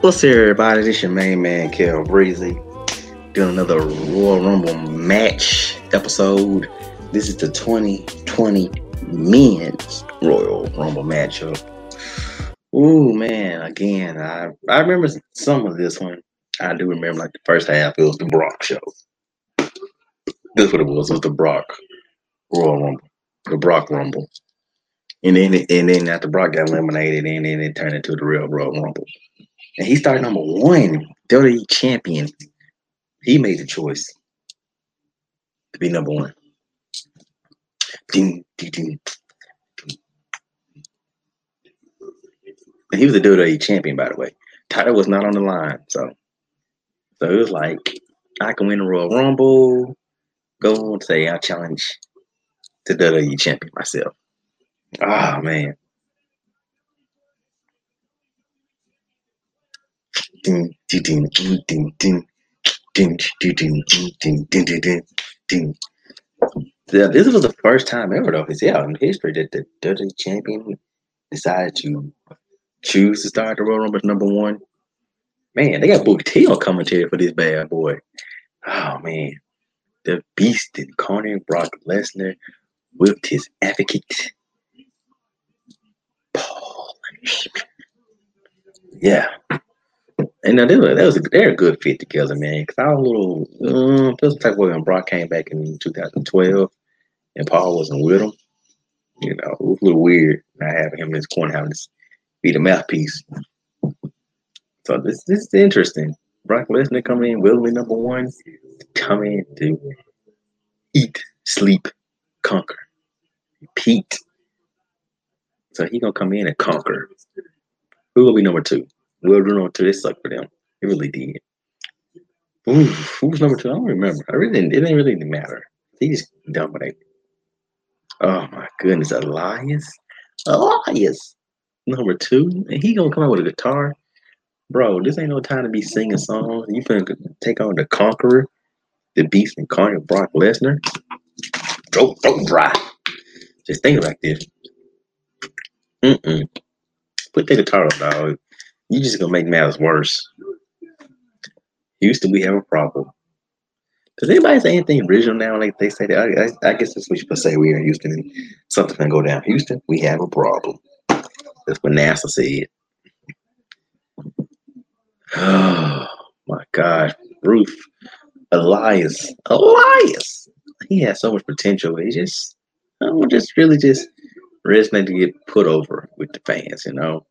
What's up, everybody? This your main man, Kel Breezy, doing another Royal Rumble match episode. This is the 2020 men's Royal Rumble matchup. Ooh, man, again, I, I remember some of this one. I do remember, like, the first half, it was the Brock show. That's what it was. It was the Brock Royal Rumble. The Brock Rumble. And then, and then after Brock got eliminated, and then it turned into the real Royal Rumble. And he started number one, WWE champion. He made the choice to be number one. Ding, ding, ding. And he was a WWE champion, by the way. Title was not on the line, so so it was like I can win the Royal Rumble. Go and say I challenge to WWE champion myself. Oh man. Ding, ding, ding, ding, ding, ding, ding, ding, ding, ding, ding, ding, ding, ding. Yeah, this was the first time ever, though, it's yeah, in history that the WWE champion decided to choose to start the Royal Rumble number one. Man, they got Booker T on commentary for this bad boy. Oh man, the Beast Incarnate Brock Lesnar whipped his advocate Paul. Yeah, and now they were, that was a, they're a good fit together, man. Cause I was a little um, feels type of way when Brock came back in 2012, and Paul wasn't with him. You know, it was a little weird not having him in his corner, having to be the mouthpiece. So this this is interesting. Brock Lesnar coming in, willingly number one, coming to eat, sleep, conquer, repeat. So he gonna come in and conquer. Who will be number two? Number two. This sucked for them. It really did. Ooh, who was number two? I don't remember. I really didn't. It didn't really matter. He just dominated. Oh my goodness, Elias, Elias, number two, and he gonna come out with a guitar, bro. This ain't no time to be singing songs. You finna take on the Conqueror, the Beast Incarnate, Brock Lesnar. Throat, throat dry. Just think like this. Mm-mm. Put the guitar up, dog. You just gonna make matters worse. Houston, we have a problem. Does anybody say anything original now? Like they say that, I, I, I guess that's what you say. We are in Houston, and something's gonna go down. Houston, we have a problem. That's what NASA said. Oh my God, Ruth, Elias, Elias. He has so much potential. He just, I'm just really just resonating to get put over with the fans. You know,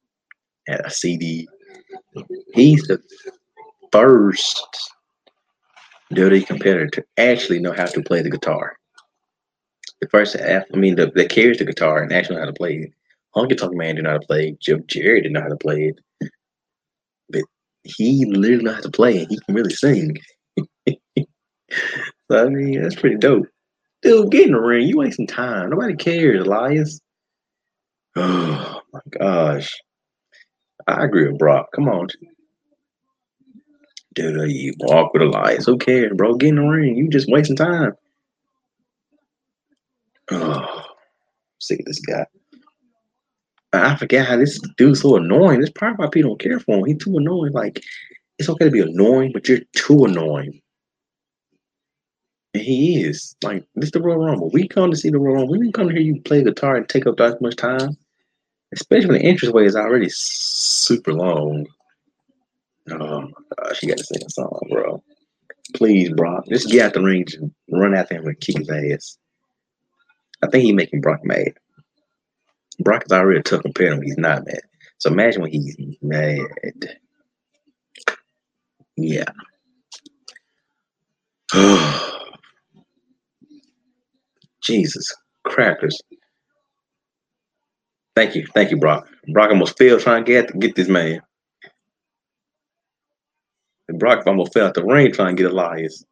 at a CD. He's the first dirty competitor to actually know how to play the guitar. The first, I mean, the, that carries the guitar and actually know how to play it. Honky Tonk Man did not know how to play. Jeff Jarrett didn't know how to play it. But he literally know how to play and he can really sing. so, I mean, that's pretty dope. Dude, get in the ring. You wasting time. Nobody cares, Elias. Oh my gosh. I agree with Brock. Come on. Dude, uh, you walk with Elias. Who cares, bro? Get in the ring. You just wasting time. Oh, sick of this guy. I forget how this dude's so annoying. This probably why people don't care for him. He's too annoying. Like, it's okay to be annoying, but you're too annoying. And he is. Like, this is the Royal Rumble. We come to see the Royal Rumble. We didn't come to hear you play guitar and take up that much time. Especially when the entrance way is already super long. Um, uh, oh you gotta sing a song, bro. Please, Brock. Just get out the ring and run after him and kick his ass. I think he's making Brock mad. Brock is already tough competitor when he's not mad. So imagine when he's mad. Yeah. Jesus crackers. Thank you. Thank you, Brock. Brock almost failed trying to get, get this man. And Brock almost fell out the ring trying to get Elias.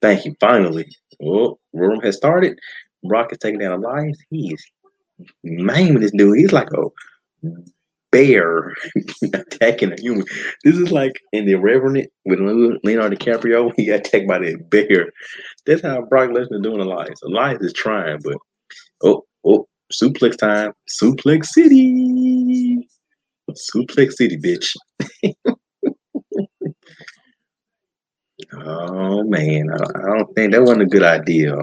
Thank you. Finally. Oh, room has started. Brock is taking down Elias. He's maiming this dude. He's like a bear attacking a human. This is like in the Revenant with Leonardo DiCaprio. He got attacked by that bear. That's how Brock Lesnar doing Elias. Elias is trying, but oh, oh, suplex time. Suplex City. Suplex City, bitch. oh man, I, I, don't think that wasn't a good idea.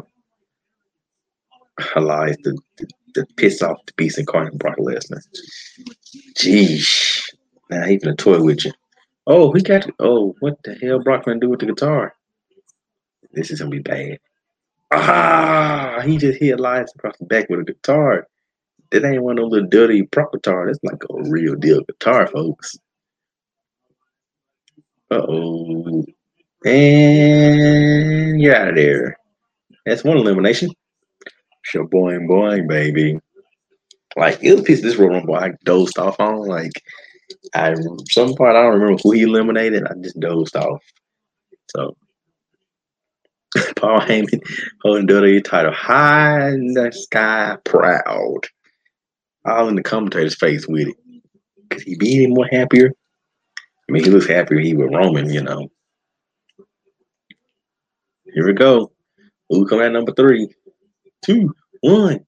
Elias to, to, to piss off the beast incarnate Brock Lesnar. Jeez. Now he gonna toy with you. Oh, he got. Oh, what the hell, Brock gonna do with the guitar? This is gonna be bad. Ah, he just hit Elias across the back with a guitar. That ain't one of those little dirty prop guitar. That's like a real deal guitar, folks. Uh oh. And you're out of there. That's one elimination. Sure, boing, boing, baby. Like, it was a piece of this Royal Rumble I dozed off on. Like, I some part I don't remember who he eliminated. I just dozed off. So Paul Heyman holding WWE title high in the sky, proud. All in the commentator's face with it. Could he be any more happier? I mean, he looks happier he with Roman, you know. Here we go. Who come at number three? Two, one.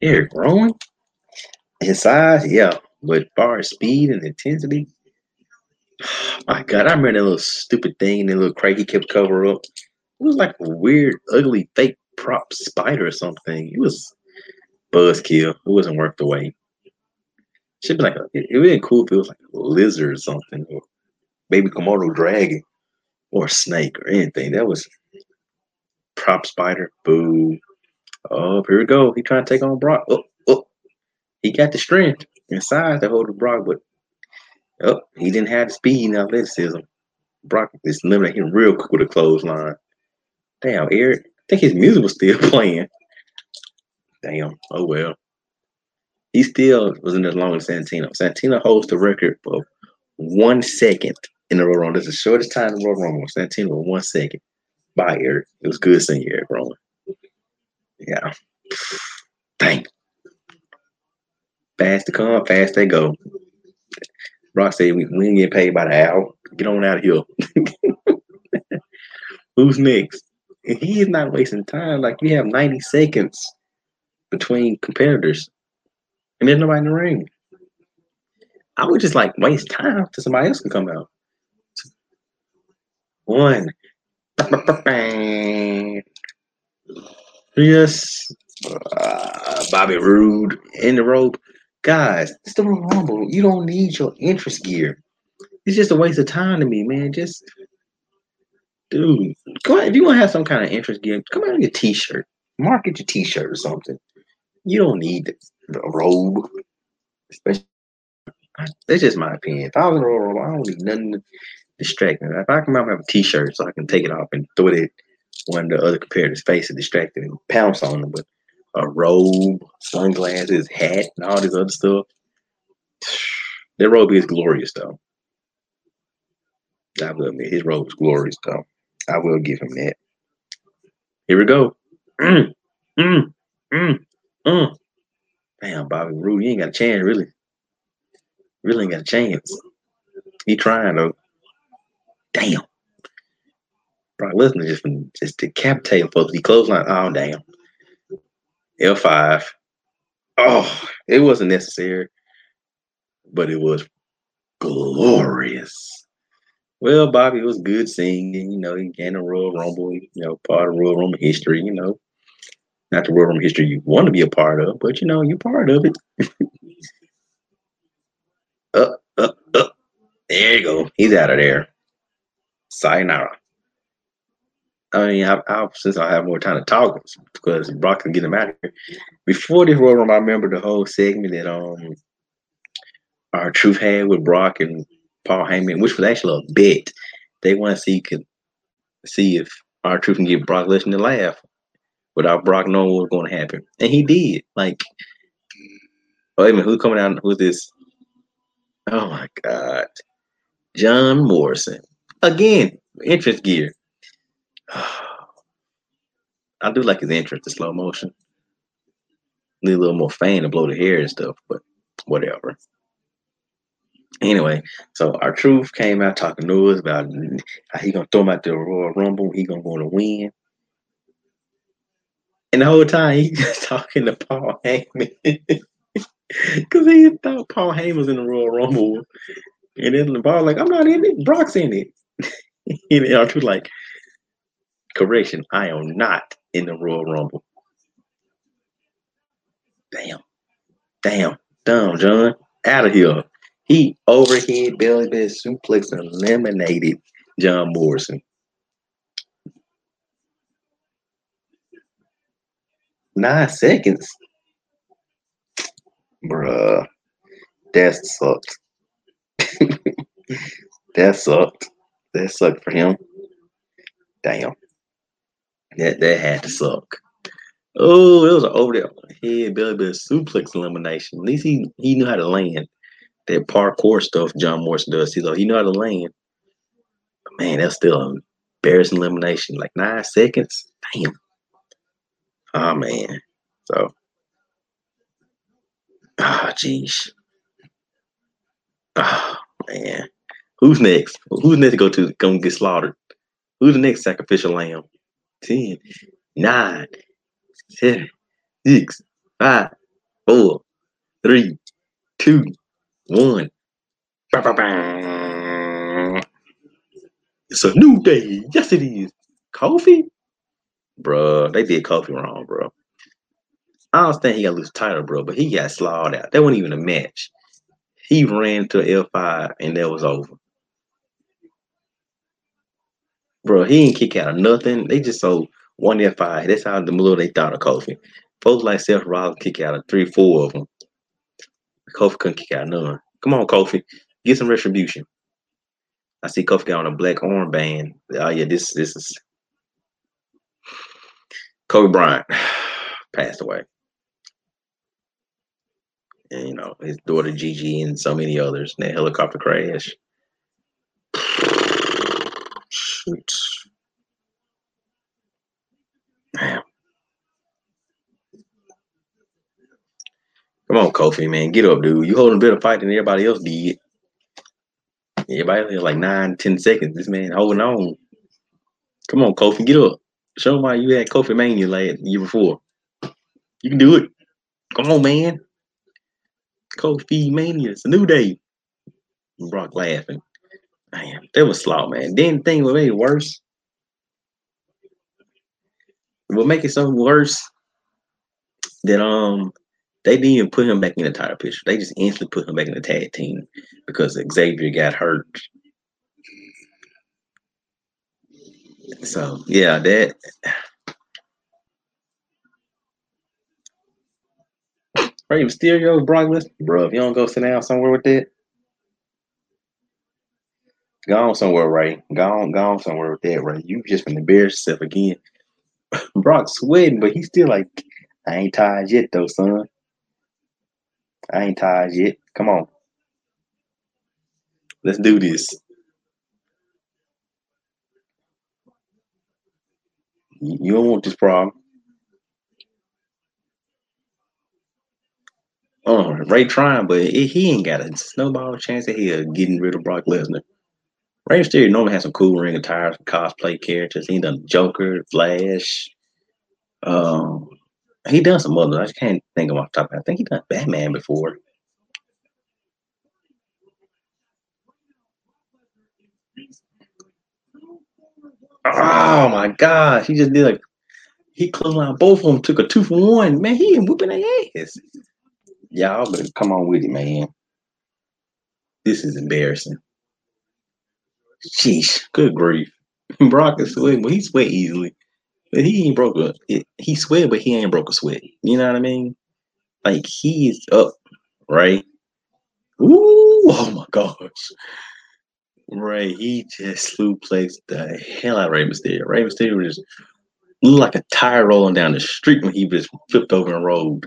Eric Rowan, his size, yeah, but far speed and intensity, my God, I remember that little stupid thing, that little crate he kept cover up. It was like a weird, ugly, fake prop spider or something. It was buzzkill. It wasn't worth the wait. Should be like a, it, it would be cool if it was like a lizard or something, or baby Komodo dragon, or a snake or anything. That was prop spider. Boo. Oh, here we go. He trying to take on Brock. Oh, oh. He got the strength and size to hold the Brock, but oh, he didn't have the speed and athleticism. Brock is eliminating him real quick with a clothesline. Damn, Eric. I think his music was still playing. Damn. Oh well. He still wasn't as long as Santino. Santino holds the record for one second in the Royal Rumble. This is the shortest time in the Royal Rumble. Santino one second. Bye, Eric. It was good seeing you, Eric Rowan. Yeah. Dang. Fast to come, fast they go. Brock said we, we ain't get paid by the hour. Get on out of here. Who's next? And he is not wasting time. Like we have 90 seconds between competitors. And there's nobody in the ring. I would just like waste time till somebody else can come out. One. Yes. Uh, Bobby Roode in the rope. Guys, it's the Royal Rumble. You don't need your interest gear. It's just a waste of time to me, man. Just, dude, come on. If you want to have some kind of interest gear, come out with your t-shirt. Market your t-shirt or something. You don't need the, robe. Especially, that's just my opinion. If I was in a Royal Rumble, I don't need nothing to distract me. If I come out have a t-shirt so I can take it off and throw it one of the other competitors' face and distract and pounce on them. But a robe, sunglasses, hat, and all this other stuff. Their robe is glorious, though. I will admit his robe is glorious, though. I will give him that. Here we go. Mm, mm, mm, mm. Damn, Bobby Roode, you ain't got a chance, really. Really ain't got a chance. He trying though. Damn. Brock Lesnar just just decapitating folks. He clothesline. Oh damn. L5. Oh, it wasn't necessary, but it was glorious. Well, Bobby, it was good seeing you. You know, he gained a Royal Rumble, you know, part of Royal Rumble history, you know. Not the Royal Rumble history you want to be a part of, but you know, you're part of it. up, up, up. There you go. He's out of there. Sayonara. I mean, I, I, since I have more time to talk, because Brock can get him out here. Before this Royal Rumble, I remember the whole segment that um R-Truth had with Brock and Paul Heyman, which was actually a bet. They want to see could see if R-Truth can get Brock Lesnar to laugh without Brock knowing what was going to happen, and he did. Like, wait a minute, who's coming out? Who's this? Oh my God, John Morrison again. Interest gear. I do like his entrance to slow motion. Need a little more fan to blow the hair and stuff, but whatever. Anyway, so R-Truth came out talking to us about how he gonna throw him out the Royal Rumble. He gonna go to win. And the whole time he just talking to Paul Heyman. Cause he thought Paul Heyman was in the Royal Rumble. And then the ball like, I'm not in it, Brock's in it. and R-Truth like, correction, I am not in the Royal Rumble. Damn. Damn. Damn, John. Out of here. He overhead belly bed suplex eliminated John Morrison. Nine seconds. Bruh. That sucked. that sucked. That sucked for him. Damn. That that had to suck. Oh, it was over there head belly bed suplex elimination. At least he he knew how to land. That parkour stuff John Morrison does. He he knew how to land. But man, that's still an embarrassing elimination. Like nine seconds. Damn. Oh man. So ah oh, jeez. Oh man. Who's next? Who's next to go to go get slaughtered? Who's the next sacrificial lamb? 10, 9, 7, 6, 5, 4, 3, 2, 1. It's a new day. Yes, it is. Kofi? Bruh, they did Kofi wrong, bro. I understand he got lose title, bro, but he got slawed out. That wasn't even a match. He ran to F5 and that was over. Bro, he ain't kick out of nothing. They just sold one F5. That's how the little they thought of Kofi. Folks like Seth Rollins kick out of three, four of them. Kofi couldn't kick out none. Come on, Kofi. Get some retribution. I see Kofi got on a black armband. Oh yeah, this this is Kobe Bryant passed away. And you know, his daughter Gigi and so many others in that helicopter crash. Man. Come on, Kofi, man. Get up, dude. You holding a better fight than everybody else did. Everybody else like nine, ten seconds. This man holding on. Come on, Kofi, get up. Show them why you had Kofi Mania last year before. You can do it. Come on, man. Kofi Mania. It's a new day. Brock laughing. Man, that was slow, man. Then the thing what made it worse. What make it so worse that um they didn't even put him back in the title picture. They just instantly put him back in the tag team because Xavier got hurt. So yeah, that Rey Mysterio, Brock Lesnar, bro. If you don't go sit down somewhere with that, go on somewhere, Rey. Gone, gone somewhere with that, Rey. You just been embarrass yourself again. Brock's sweating, but he's still like, I ain't tired yet, though, son. I ain't tired yet. Come on. Let's do this. You don't want this problem. Oh, Rey trying, but he ain't got a snowball chance of hell uh, getting rid of Brock Lesnar. Rey Mysterio normally has some cool ring attire, cosplay characters. He done Joker, Flash. Um, he done some others. I just can't think of off the top. I think he done Batman before. Oh my gosh, he just did like he closed on both of them, took a two for one. Man, he ain't whooping their ass. Y'all better come on with it, man. This is embarrassing. Sheesh, good grief. Brock is sweating, but he sweat easily. But he ain't broke a it, he sweat, but he ain't broke a sweat. You know what I mean? Like he's up, right? Ooh, oh my gosh. Right, he just place the hell out of Rey Mysterio. Rey Mysterio just like a tire rolling down the street when he just flipped over and rolled.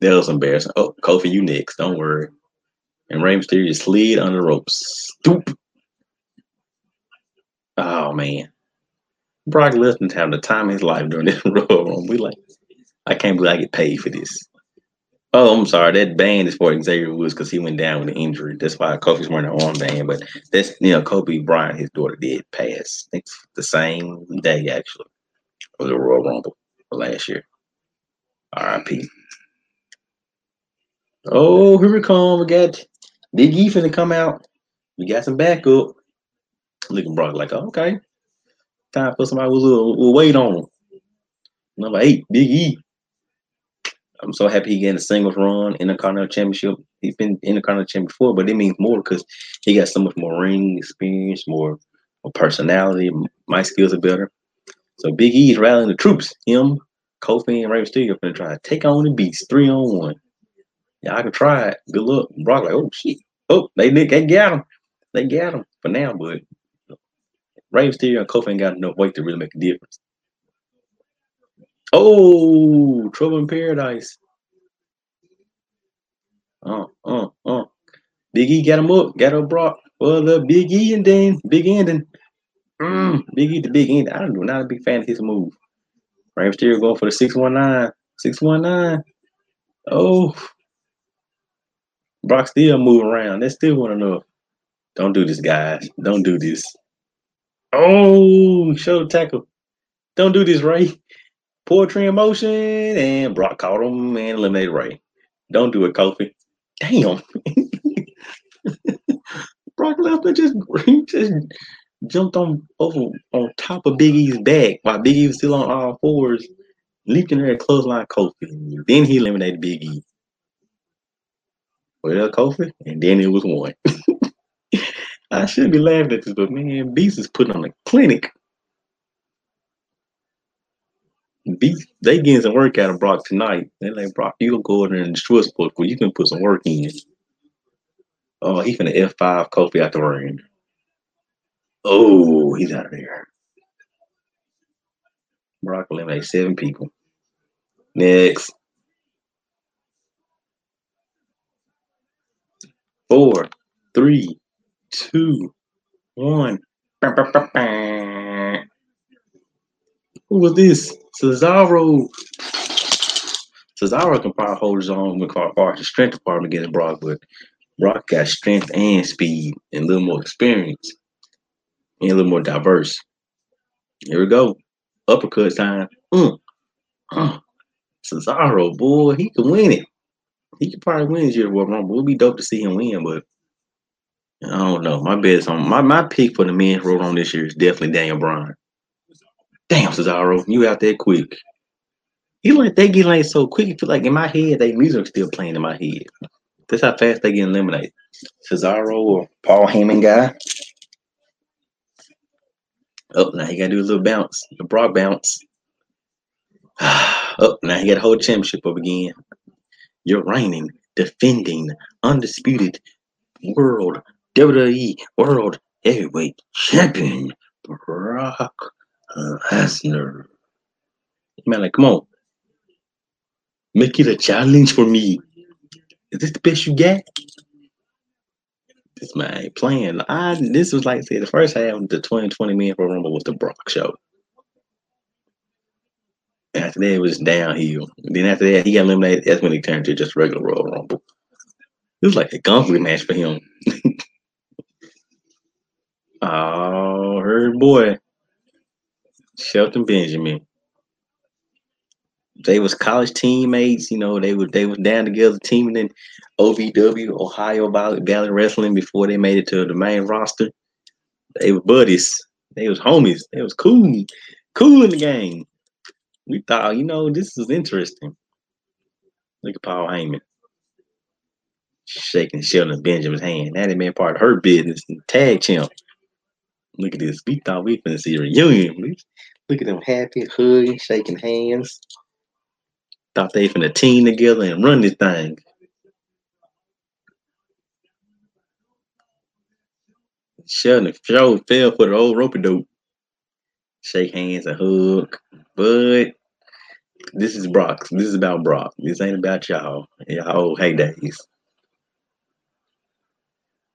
That was embarrassing. Oh, Kofi, you next. Don't worry. And Rey Mysterio slid under the ropes. Stoop. Oh man. Brock Lesnar's having the time of his life during this Royal Rumble. We like, I can't believe I get paid for this. Oh, I'm sorry. That band is for Xavier Woods because he went down with an injury. That's why Kofi's wearing an armband. But that's you know, Kobe Bryant, his daughter did pass. It's the same day actually of the Royal Rumble. last year. R.I.P. Oh, here we come. We got Big E finna come out. We got some backup. Looking Brock like, oh, okay. Time for somebody with a little, weight on him. Number eight, Big E. I'm so happy he getting a singles run Intercontinental Championship. He's been Intercontinental Championship before, but it means more because he got so much more ring experience, more, more personality. My skills are better. So Big E is rallying the troops. Him, Kofi, and Rey Mysterio are going to try to take on the beast three on one. Yeah, I can try it. Good luck. Brock like, oh shit. Oh, they they got him. They got him for now, but Rey Mysterio and Kofi ain't got enough weight to really make a difference. Oh, Trouble in Paradise. Oh, oh, oh. Big E got him up, got him Brock. Well, the Big E and then Big Ending. Mm, mm. Big E the Big End. I don't know, not a big fan of his move. Rey Mysterio going for the 619. 619. Oh. Brock still moving around. That's still one enough. Don't do this, guys. Don't do this. Oh, shoulder tackle. Don't do this, Rey. Poetry in motion, and Brock caught him and eliminated Rey. Don't do it, Kofi. Damn. Brock Lesnar just, just jumped on over on top of Big E's back while Big E was still on all fours, leaped in there at clothesline Kofi. Then he eliminated Big E. Well, Kofi, and then it was one. I shouldn't be laughing at this, but man, Beast is putting on a clinic. Beast, they getting some work out of Brock tonight. They like Brock, you gonna go in there and destroy sports, but you can put some work in. Oh, he's he finna F five Kofi out the ring. Oh, he's out of there. Brock eliminate seven people. Next. Four, three, two, one. Who was this? Cesaro. Cesaro can probably hold his own with far the strength department against Brock, but Brock got strength and speed and a little more experience and a little more diverse. Here we go. Uppercut time. Mm. Uh. Cesaro, boy, he can win it. He could probably win this year Rumble. It would be dope to see him win, but I don't know. My best on my, my pick for the men's road on this year is definitely Daniel Bryan. Damn, Cesaro, you out there quick. He like they get like so quick. You feel like in my head, they music still playing in my head. That's how fast they get eliminated. Cesaro or Paul Heyman guy. Oh, now he gotta do a little bounce, a Brock bounce. oh, now he got to hold championship up again. You're reigning, defending, undisputed world WWE World Heavyweight Champion Brock Lesnar. Man, like, come on. Make it a challenge for me. Is this the best you get? This man playing. I this was like say the first half of the 2020 Man for Rumble was the Brock show. After that, it was downhill. Then after that, he got eliminated. That's when he turned to just regular Royal Rumble. It was like a gauntlet match for him. oh, her boy, Shelton Benjamin. They was college teammates. You know, they were they was down together teaming in OVW, Ohio Valley Wrestling, before they made it to the main roster. They were buddies. They was homies. They was cool, cool in the game. We thought, you know, this is interesting. Look at Paul Heyman shaking Shelton Benjamin's hand. That ain't been part of Hurt Business tag champ. Look at this. We thought we finna see a reunion. Look at them happy, hugging, shaking hands. Thought they finna team together and run this thing. Shelton Joe fell for the old ropey dope. Shake hands and hug. But this is Brock. This is about Brock. This ain't about y'all. Y'all old heydays.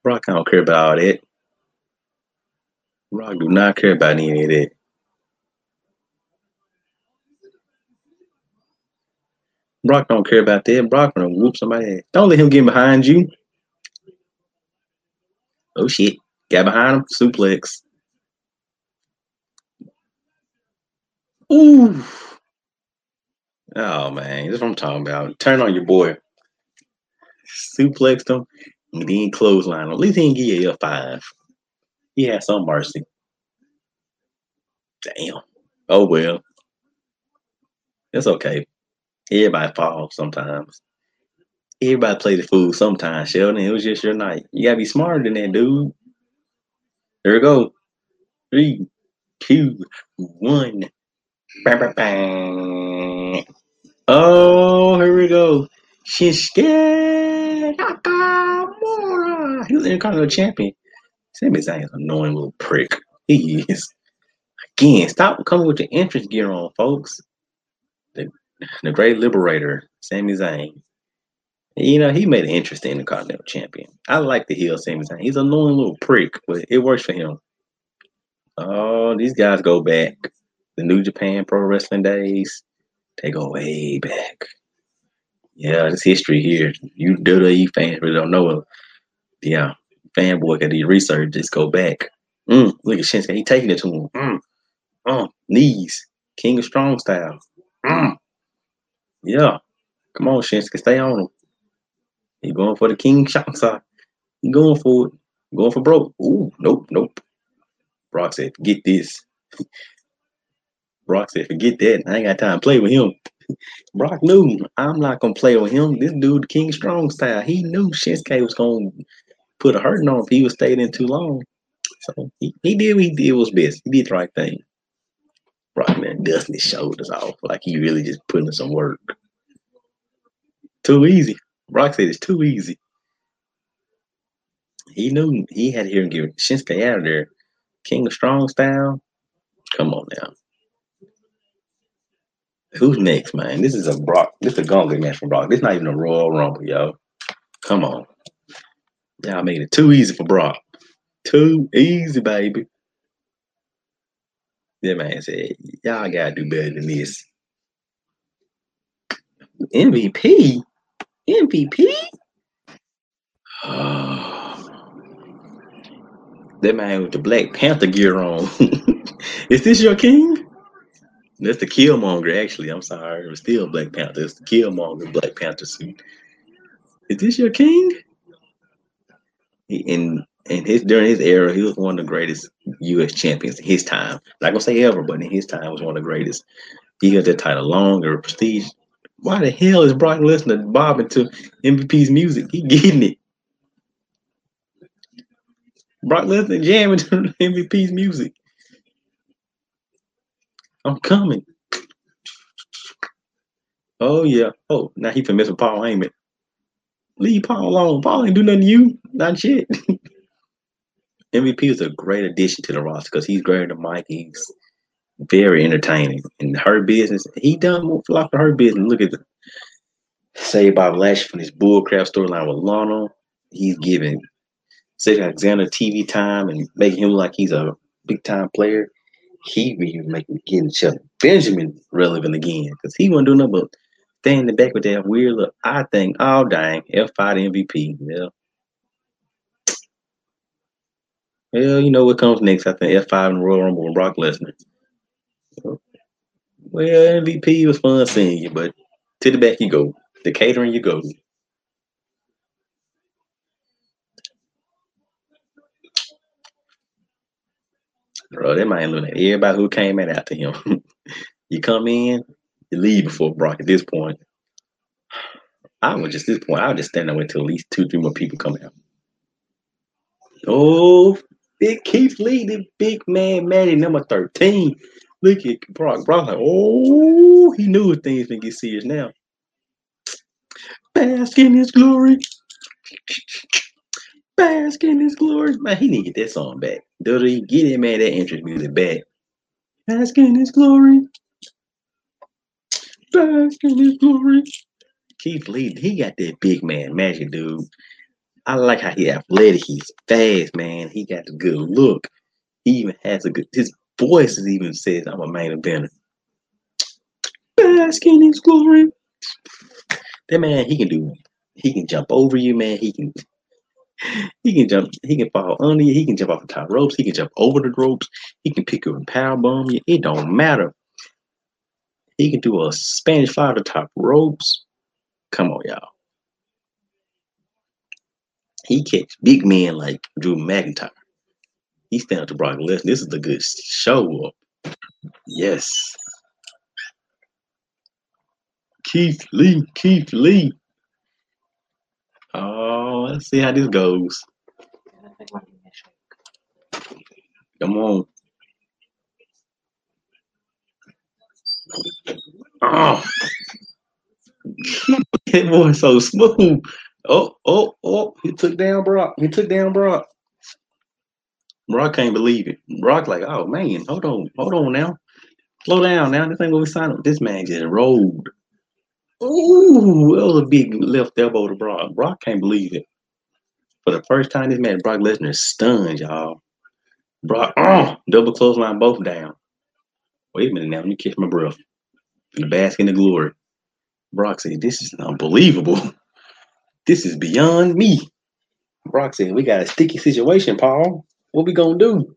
Brock I don't care about all that. Brock do not care about any of that. Brock don't care about that. Brock gonna whoop somebody. Don't let him get behind you. Oh shit. Got behind him. Suplex. Ooh. Oh man, that's what I'm talking about. Turn on your boy. Suplexed him and then clothesline. At least he didn't give you a F5. He had some mercy. Damn. Oh well. It's okay. Everybody falls sometimes. Everybody plays the fool sometimes, Shelton. It was just your night. You gotta be smarter than that, dude. There we go. Three, two, one. Bang, bang, bang. Oh, here we go. Shinsuke Nakamura. He was the Intercontinental Champion. Sami Zayn is an annoying little prick. He is. Again, stop coming with your entrance gear on, folks. The, the great liberator, Sami Zayn. You know, he made an interest in the Continental Champion. I like the heel Sami Zayn. He's an annoying little prick, but it works for him. Oh, these guys go back. The New Japan Pro Wrestling days, they go way back. Yeah, it's history here. You WWE fans really don't know it. Yeah, fanboy got to research. Just go back. Mm, look at Shinsuke. He taking it to him. Mm, mm, knees. King of Strong style. Mm. Yeah. Come on, Shinsuke. Stay on him. He going for the Kinshasa. He going for it. Going for broke. Ooh, nope, nope. Brock said, forget this. Brock said, forget that. I ain't got time to play with him. Brock knew I'm not gonna play with him. This dude, King Strong style, he knew Shinsuke was gonna put a hurting on if he was staying in too long. So he, he did what he did was best. He did the right thing. Brock man dusting his shoulders off like he really just putting in some work. Too easy. Brock said it's too easy. He knew he had to hear him get Shinsuke out of there. King of Strong style. Come on now. Who's next, man? This is a Brock. This is a gauntlet match from Brock. This not even a Royal Rumble, yo. Come on. Y'all made it too easy for Brock. Too easy, baby. That man said, y'all gotta do better than this. MVP? MVP? that man with the Black Panther gear on. Is this your king? That's the Killmonger, actually. I'm sorry. It was still Black Panther. It's the Killmonger Black Panther suit. Is this your king? In in his during his era, he was one of the greatest U.S. champions in his time. Not gonna say ever, but in his time, was one of the greatest. He got that title longer, prestige. Why the hell is Brock Lesnar bobbing to MVP's music? He getting it. Brock Lesnar jamming to MVP's music. I'm coming. Oh yeah. Oh, now he can mess with Paul Heyman. Leave Paul alone. Paul ain't do nothing to you. Not shit. MVP is a great addition to the roster because he's greater than Mike. He's very entertaining. In Hurt Business, he done lot for Hurt Business. Look at the say Bob Lash from his bullcrap storyline with Lana. He's giving Cedric Alexander TV time and making him like he's a big time player he be making getting Chuck Benjamin relevant again because he wasn't doing nothing but stay in the back with that weird look. I think, oh dang, F5 MVP. Yeah. Well, you know what comes next. I think F5 and Royal Rumble and Brock Lesnar. Well, MVP was fun seeing you, but to the back you go. The catering you go. Bro, that might at everybody who came in after him. you come in, leave before Brock at this point. I would just this point, I would just stand there until at least two, three more people come out. Oh, big Keith the big man, Maddie number 13. Look at Brock. Brock like, oh, he knew things didn't get serious now. Bask in his glory. Bask in his glory. Man, he need to get that song back. He get him man that entrance music back? Bask in his glory. Bask in his glory. Keith Lee, he got that big man magic, dude. I like how he athletic. He's fast, man. He got the good look. He even has a good. His voice is even says, "I'm a main eventer." Bask in his glory. That man, he can do. He can jump over you, man. He can he can jump, he can fall under you, he can jump off the top ropes, he can jump over the ropes, he can pick you and power bomb you. It don't matter. He can do a Spanish fly to top ropes. Come on, y'all. He catch big men like Drew McIntyre. He stand up to Brock Lesnar. This is the good show up. Yes. Keith Lee, Keith Lee. Oh, let's see how this goes. Come on. Oh, that boy so smooth. Oh, oh, oh, he took down Brock. He took down Brock. Brock can't believe it. Brock like, oh man, hold on, hold on now. Slow down now. This ain't what we signed up. This man just rolled. Ooh, that was a big left elbow to Brock. Brock can't believe it. For the first time this man, Brock Lesnar stunned, y'all. Brock, oh, double clothesline both down. Wait a minute now, let me catch my breath. In the glory. Brock said, This is unbelievable. This is beyond me. Brock said, We got a sticky situation, Paul. What we gonna do?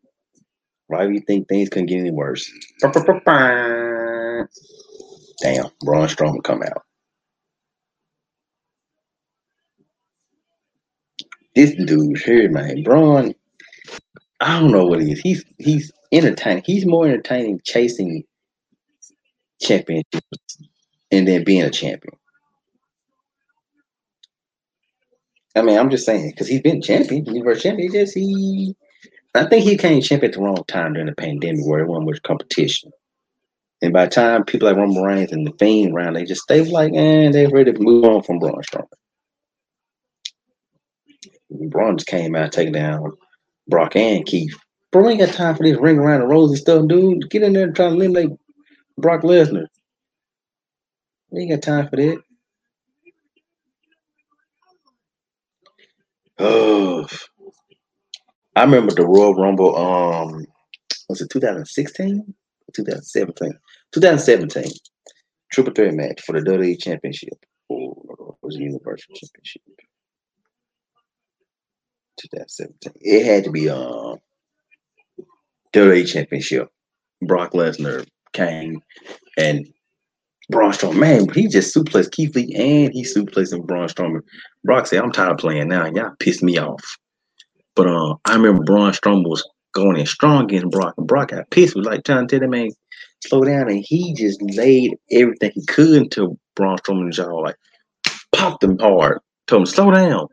Why do you think things couldn't get any worse? Damn, Braun Strowman come out. This dude here, man, Braun. I don't know what he is. He's he's entertaining. He's more entertaining chasing championships and then being a champion. I mean, I'm just saying because he's been champion, Universal champion. He just he, I think he came champion at the wrong time during the pandemic where everyone wasn't much competition. And by the time people like Roman Reigns and the Fiend around, they just they was like, and eh, they ready to move on from Braun Strowman. Braun just came out taking down Brock and Keith. Bro, ain't got time for this ring around the rosy stuff, dude. Get in there and try to eliminate Brock Lesnar. We ain't got time for that. Oh, I remember the Royal Rumble. Um, was it 2016? 2017? 2017. Triple threat match for the WWE Championship. Or was it Universal Championship? 2017. It had to be um WWE Championship. Brock Lesnar, Kane, and Braun Strowman, man, he just suplexed Keith Lee and he suplexed Braun Strowman. Brock said, I'm tired of playing now. Y'all pissed me off. But uh, I remember Braun Strowman was going in strong against Brock, and Brock got pissed. Was like trying to tell the man, slow down, and he just laid everything he could into Braun Strowman's jaw, like popped him hard. Told him, slow down.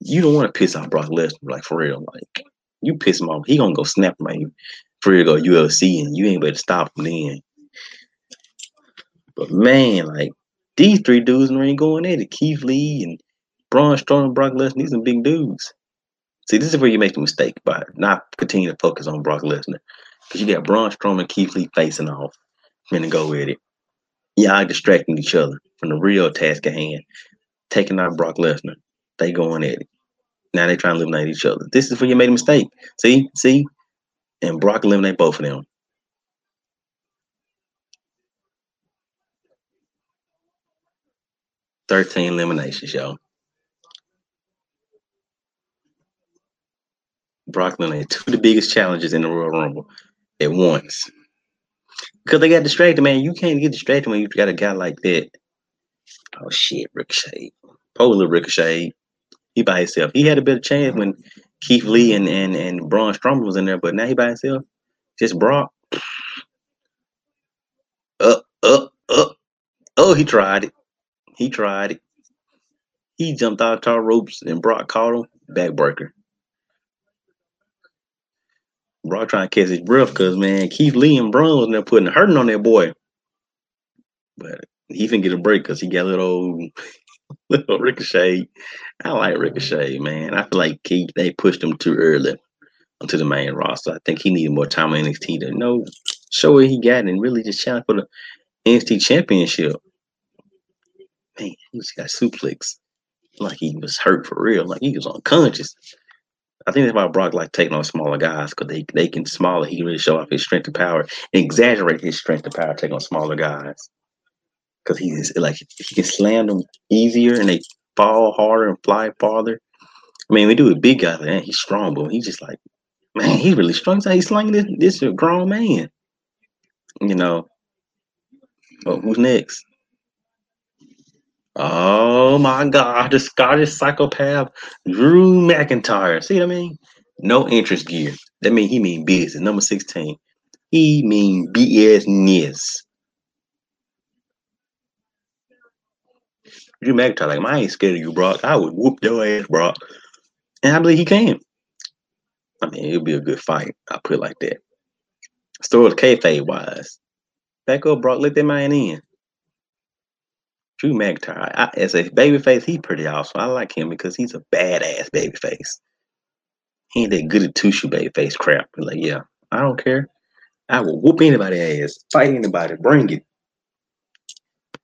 You don't want to piss off Brock Lesnar, like for real. Like you piss him off, he gonna go snap man. For real, go UFC, and you ain't better stop him then. But man, like these three dudes ring going at it. Keith Lee and Braun Strowman, Brock Lesnar, these are big dudes. See, this is where you make the mistake by not continuing to focus on Brock Lesnar. Because you got Braun Strowman, and Keith Lee facing off. Gonna go with it. Y'all distracting each other from the real task at hand. Taking out Brock Lesnar. They going at it. Now they trying to eliminate each other. This is where you made a mistake. See? See? And Brock eliminate both of them. 13 eliminations, yo. Brock had two of the biggest challenges in the Royal Rumble at once. Because they got distracted, man. You can't get distracted when you got a guy like that. Oh shit, Ricochet. Polar Ricochet. He by himself. He had a better chance when Keith Lee and, and, and Braun Strowman was in there, but now he by himself. Just Brock. Up, up, up. Oh, he tried it. He tried it. He jumped out tall ropes and Brock caught him. Backbreaker. Brock trying to catch his breath because man, Keith Lee and Braun was there putting hurting on that boy. But he can get a break because he got a little little ricochet. I like ricochet, man. I feel like Keith they pushed him too early onto the main roster. I think he needed more time on NXT to know show what he got and really just challenge for the NXT championship man, he just got suplex. Like he was hurt for real. Like he was unconscious. I think that's why Brock like taking on smaller guys because they, they can smaller. He really show off his strength and power, and exaggerate his strength and power, taking on smaller guys. Because he's like he can slam them easier and they fall harder and fly farther. I mean, we do a big guy, man, he's strong, but he's just like, man, he really strong. So He's slinging this this grown man. You know, Oh, who's next? Oh my God, the Scottish psychopath Drew McIntyre. See what I mean? No interest gear. That mean he mean business. Number 16. He mean business. Drew McIntyre, like, I ain't scared of you, Brock. I would whoop your ass, Brock. And I believe he can. I mean, it'll be a good fight. I'll put it like that. Story kayfabe wise. Back up, Brock. Let that man in. Drew McIntyre, I, as a babyface, he's pretty awesome. I like him because he's a badass babyface. He ain't that good at two-shoe babyface crap. Like, yeah, I don't care. I will whoop anybody ass, fight anybody, bring it.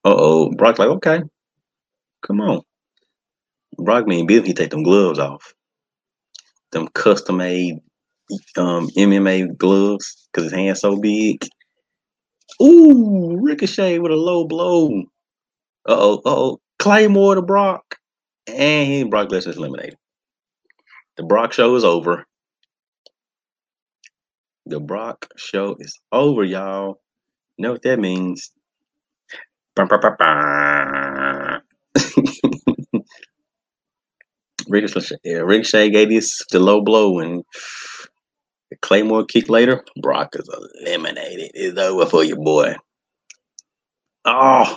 Uh-oh. Brock's like, okay. Come on. Brock mean business, he take them gloves off. Them custom made um, MMA gloves because his hand's so big. Ooh, Ricochet with a low blow. Uh oh, uh oh. Claymore to Brock. And Brock Lesnar's eliminated. The Brock show is over. The Brock show is over, y'all. You know what that means? Ricochet, Ricochet gave this the low blow and the Claymore kick later. Brock is eliminated. It's over for you, boy. Oh,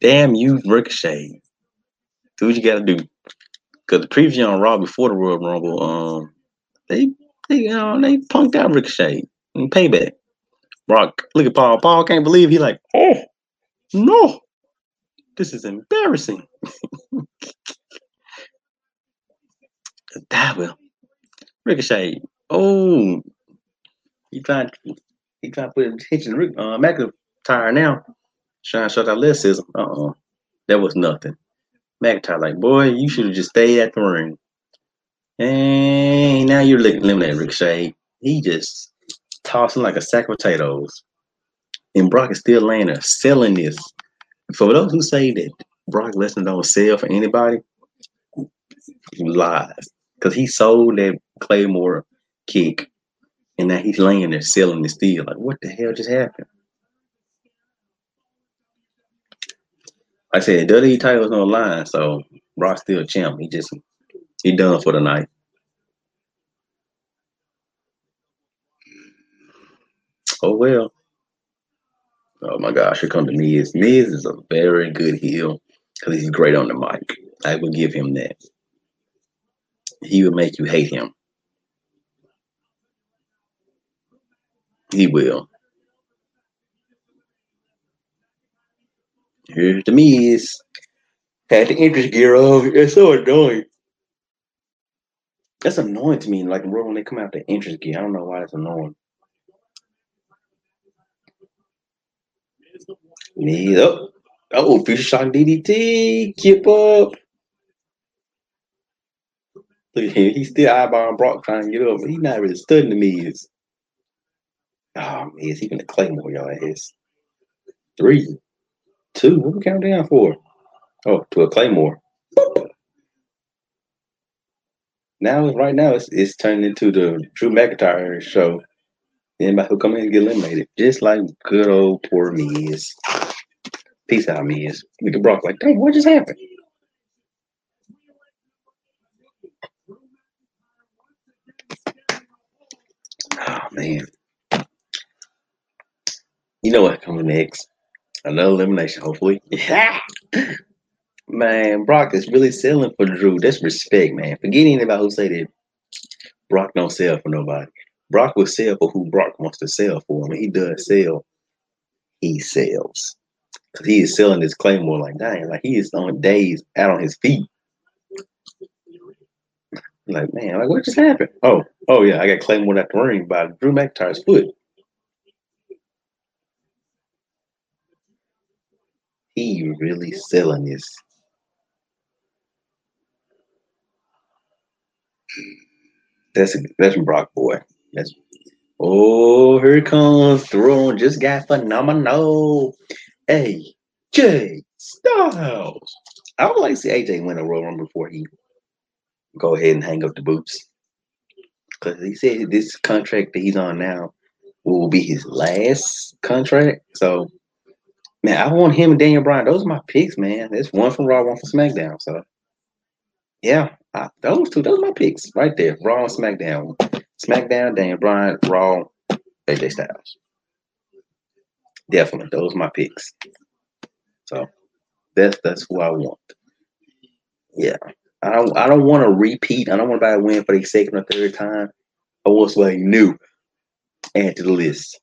damn you, Ricochet. Do what you gotta do. Cause the preview on Raw before the Royal Rumble, um, they they you know they punked out Ricochet and payback. Brock, look at Paul. Paul can't believe he like, oh no, this is embarrassing. That will Ricochet. Oh, he trying he trying to put attention to uh, McIntyre now. Trying to show that athleticism. Uh uh That was nothing. McIntyre, like, boy, you should have just stayed at the ring. And now you're eliminating Ricochet. He just tossing like a sack of potatoes. And Brock is still laying there selling this. For those who say that Brock Lesnar don't sell for anybody, lies. Because he sold that Claymore kick and now he's laying there selling the steel. Like, what the hell just happened? I said, WWE title's on the line, so Brock's still champ. He just he done for the night. Oh well. Oh my gosh, here comes the Miz. Miz is a very good heel because he's great on the mic. I will give him that. He will make you hate him. He will. Here's the Miz. Had the interest gear off. It's so annoying. That's annoying to me. Like when they come out the interest gear. I don't know why it's annoying. Miz up. Oh, Future Shock DDT. Keep up. Look at him. He's still eyeballing Brock trying to get up. He's not really studying the Miz. Oh, Miz, he gonna claymore y'all ass. Three, two. What we count down for? Oh, to a claymore. Now, right now, it's it's turning into the Drew McIntyre show. Anybody who come in and get eliminated, just like good old poor Miz. Peace out, Miz. Look at Brock like, dang, what just happened? Oh man. You know what coming next? Another elimination, hopefully. Man, Brock is really selling for Drew. That's respect, man. Forgetting about who say that Brock don't sell for nobody. Brock will sell for who Brock wants to sell for. When he does sell, he sells. Cause he is selling his claymore like dang, like he is on days out on his feet. Like, man, like what just happened? Oh, oh yeah, I got claymore at the ring by Drew McIntyre's foot. He really selling this. That's a, that's Brock boy. That's oh here comes. Throne just got phenomenal. AJ Styles. I would like to see AJ win a Royal Rumble before he go ahead and hang up the boots. Because he said this contract that he's on now will be his last contract. So Man, I want him and Daniel Bryan. Those are my picks, man. There's one from Raw, one from SmackDown. So, yeah, I, those two, those are my picks right there. Raw and SmackDown. SmackDown, Daniel Bryan, Raw, AJ Styles. Definitely, those are my picks. So, that's that's who I want. Yeah, I don't I don't want to repeat. I don't want to buy a win for the second or third time. I want somebody new add to the list.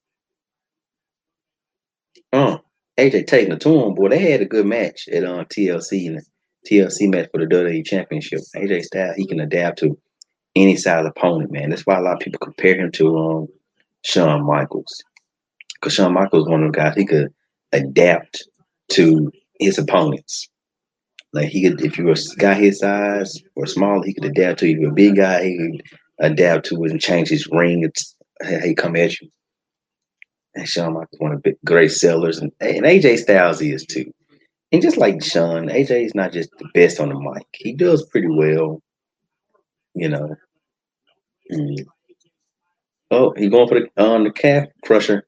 Oh, AJ taking the to him, boy. They had a good match at um, TLC and TLC match for the WWE Championship. AJ Styles, he can adapt to any size opponent, man. That's why a lot of people compare him to um, Shawn Michaels. Because Shawn Michaels one of the guys he could adapt to his opponents. Like he could, if you were a guy his size or smaller, he could adapt to. If you're a big guy, he could adapt to it and change his ring. It's he come at you. And Shawn Michaels one of the great sellers, and, and AJ Styles is too. And just like Shawn, AJ is not just the best on the mic. He does pretty well, you know. Mm. Oh, he's going for the on um, the calf crusher,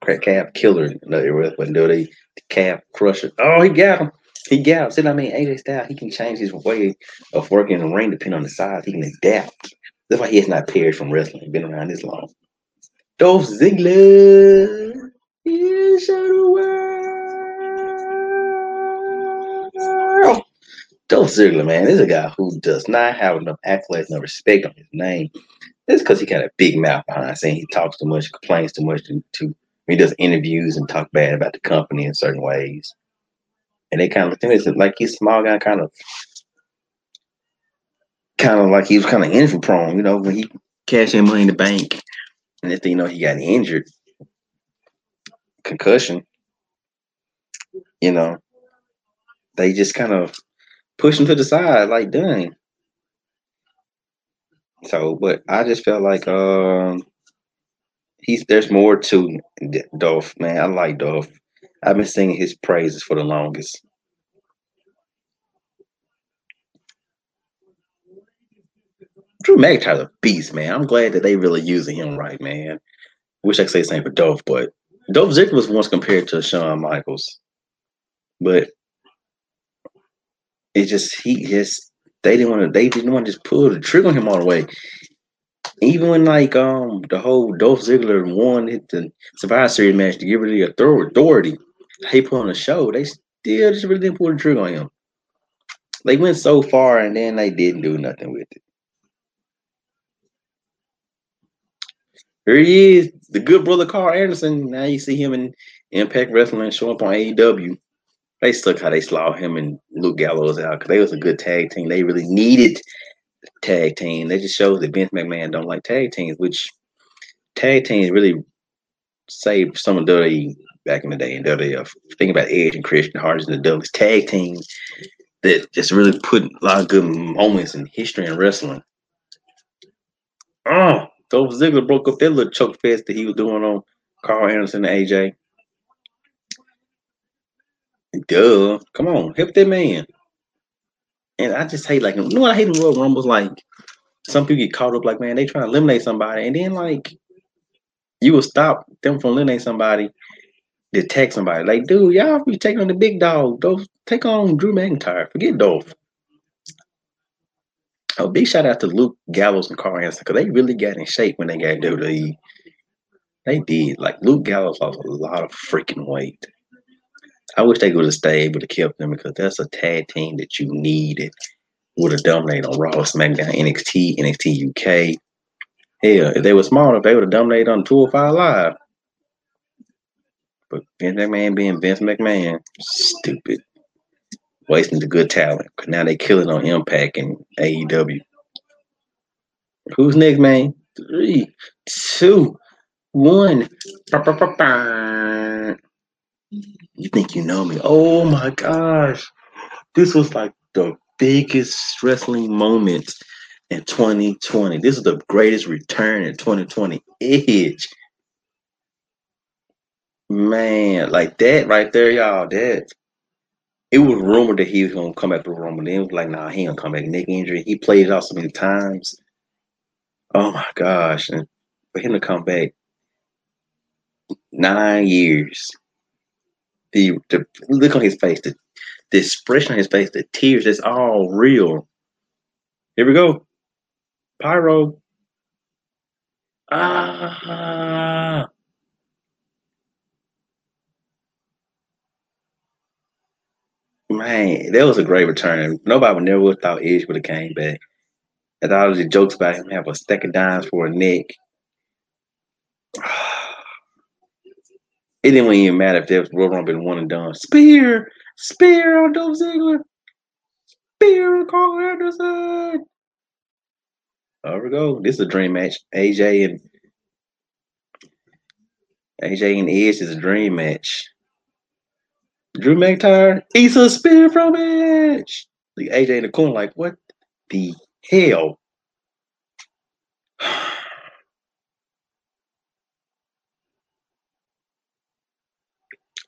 calf killer. No, it wasn't the calf crusher. Oh, he got him. He got him. See, I mean, AJ Styles, he can change his way of working in the ring depending on the size. He can adapt. That's why he has not paired from wrestling. He's Been around this long. Dolph Ziggler is the world. Dolph Ziggler, man, is a guy who does not have enough accolades, no respect on his name. It's because he got a big mouth behind saying he talks too much, complains too much to, to he does interviews and talk bad about the company in certain ways. And they kind of it's like he's small guy, kind of, kind of like he was kind of injury prone. You know, when he cashed in money in the bank, and if they you know he got injured, concussion, you know, they just kind of push him to the side, like, dang. So, but I just felt like um he's there's more to Dolph, man. I like Dolph. I've been singing his praises for the longest. Drew McIntyre's a beast, man. I'm glad that they really using him right, man. Wish I could say the same for Dolph, but Dolph Ziggler was once compared to Shawn Michaels, but it just he just they didn't want to they didn't want to just pull the trigger on him all the way. Even when like um the whole Dolph Ziggler won the Survivor Series match to give of the authority, he put on the show, they still just really didn't pull the trigger on him. They went so far and then they didn't do nothing with it. Here he is, the good brother Karl Anderson. Now you see him in Impact Wrestling show up on AEW. They stuck how they slaughtered him and Luke Gallows out because they was a good tag team. They really needed tag team. They just shows that Vince McMahon don't like tag teams, which tag teams really saved some of WWE back in the day. And WWE, uh, think about Edge and Christian Hart and the Douglas tag team that just really put a lot of good moments in history in wrestling. Oh, Dolph Ziggler broke up that little choke fest that he was doing on Karl Anderson and AJ. Duh. Come on, help that man. And I just hate like you know what I hate in Royal Rumbles like some people get caught up like man they trying to eliminate somebody and then like you will stop them from eliminating somebody to attack somebody like dude y'all be taking on the big dog Dolph take on Drew McIntyre forget Dolph Oh, big shout out to Luke Gallows and Karl Anderson because they really got in shape when they got WWE. They did. Like Luke Gallows lost a lot of freaking weight. I wish they would have stayed, would have kept them because that's a tag team that you needed. Would have dominated on Raw, SmackDown, NXT, NXT UK. Hell, if they were smart they would have dominated on 205 Live. But Vince McMahon being Vince McMahon, stupid wasting the good talent. Cause now they killing on Impact and AEW. Who's next, man? Three, two, one. You think you know me? Oh my gosh. This was like the biggest wrestling moment in 2020. This is the greatest return in 2020. Edge. Man, like that right there, y'all. That it was rumored that he was gonna come back to the. Then it was like, nah, he gonna come back. Nick injury. He played it out so many times. Oh my gosh. And for him to come back nine years, the, the look on his face, the, the expression on his face, the tears, that's all real. Here we go. Pyro. Ah. Man, that was a great return. Nobody would never thought Edge would have came back. I thought all the jokes about him have a stack of dimes for a neck. It didn't even matter if there was Royal Rumble one and done. Spear, spear on Dolph Ziggler, spear on Karl Anderson. There we go. This is a dream match. AJ and AJ and Edge is a dream match. Drew McIntyre eats a spear from Edge. The AJ in the corner, like, what the hell?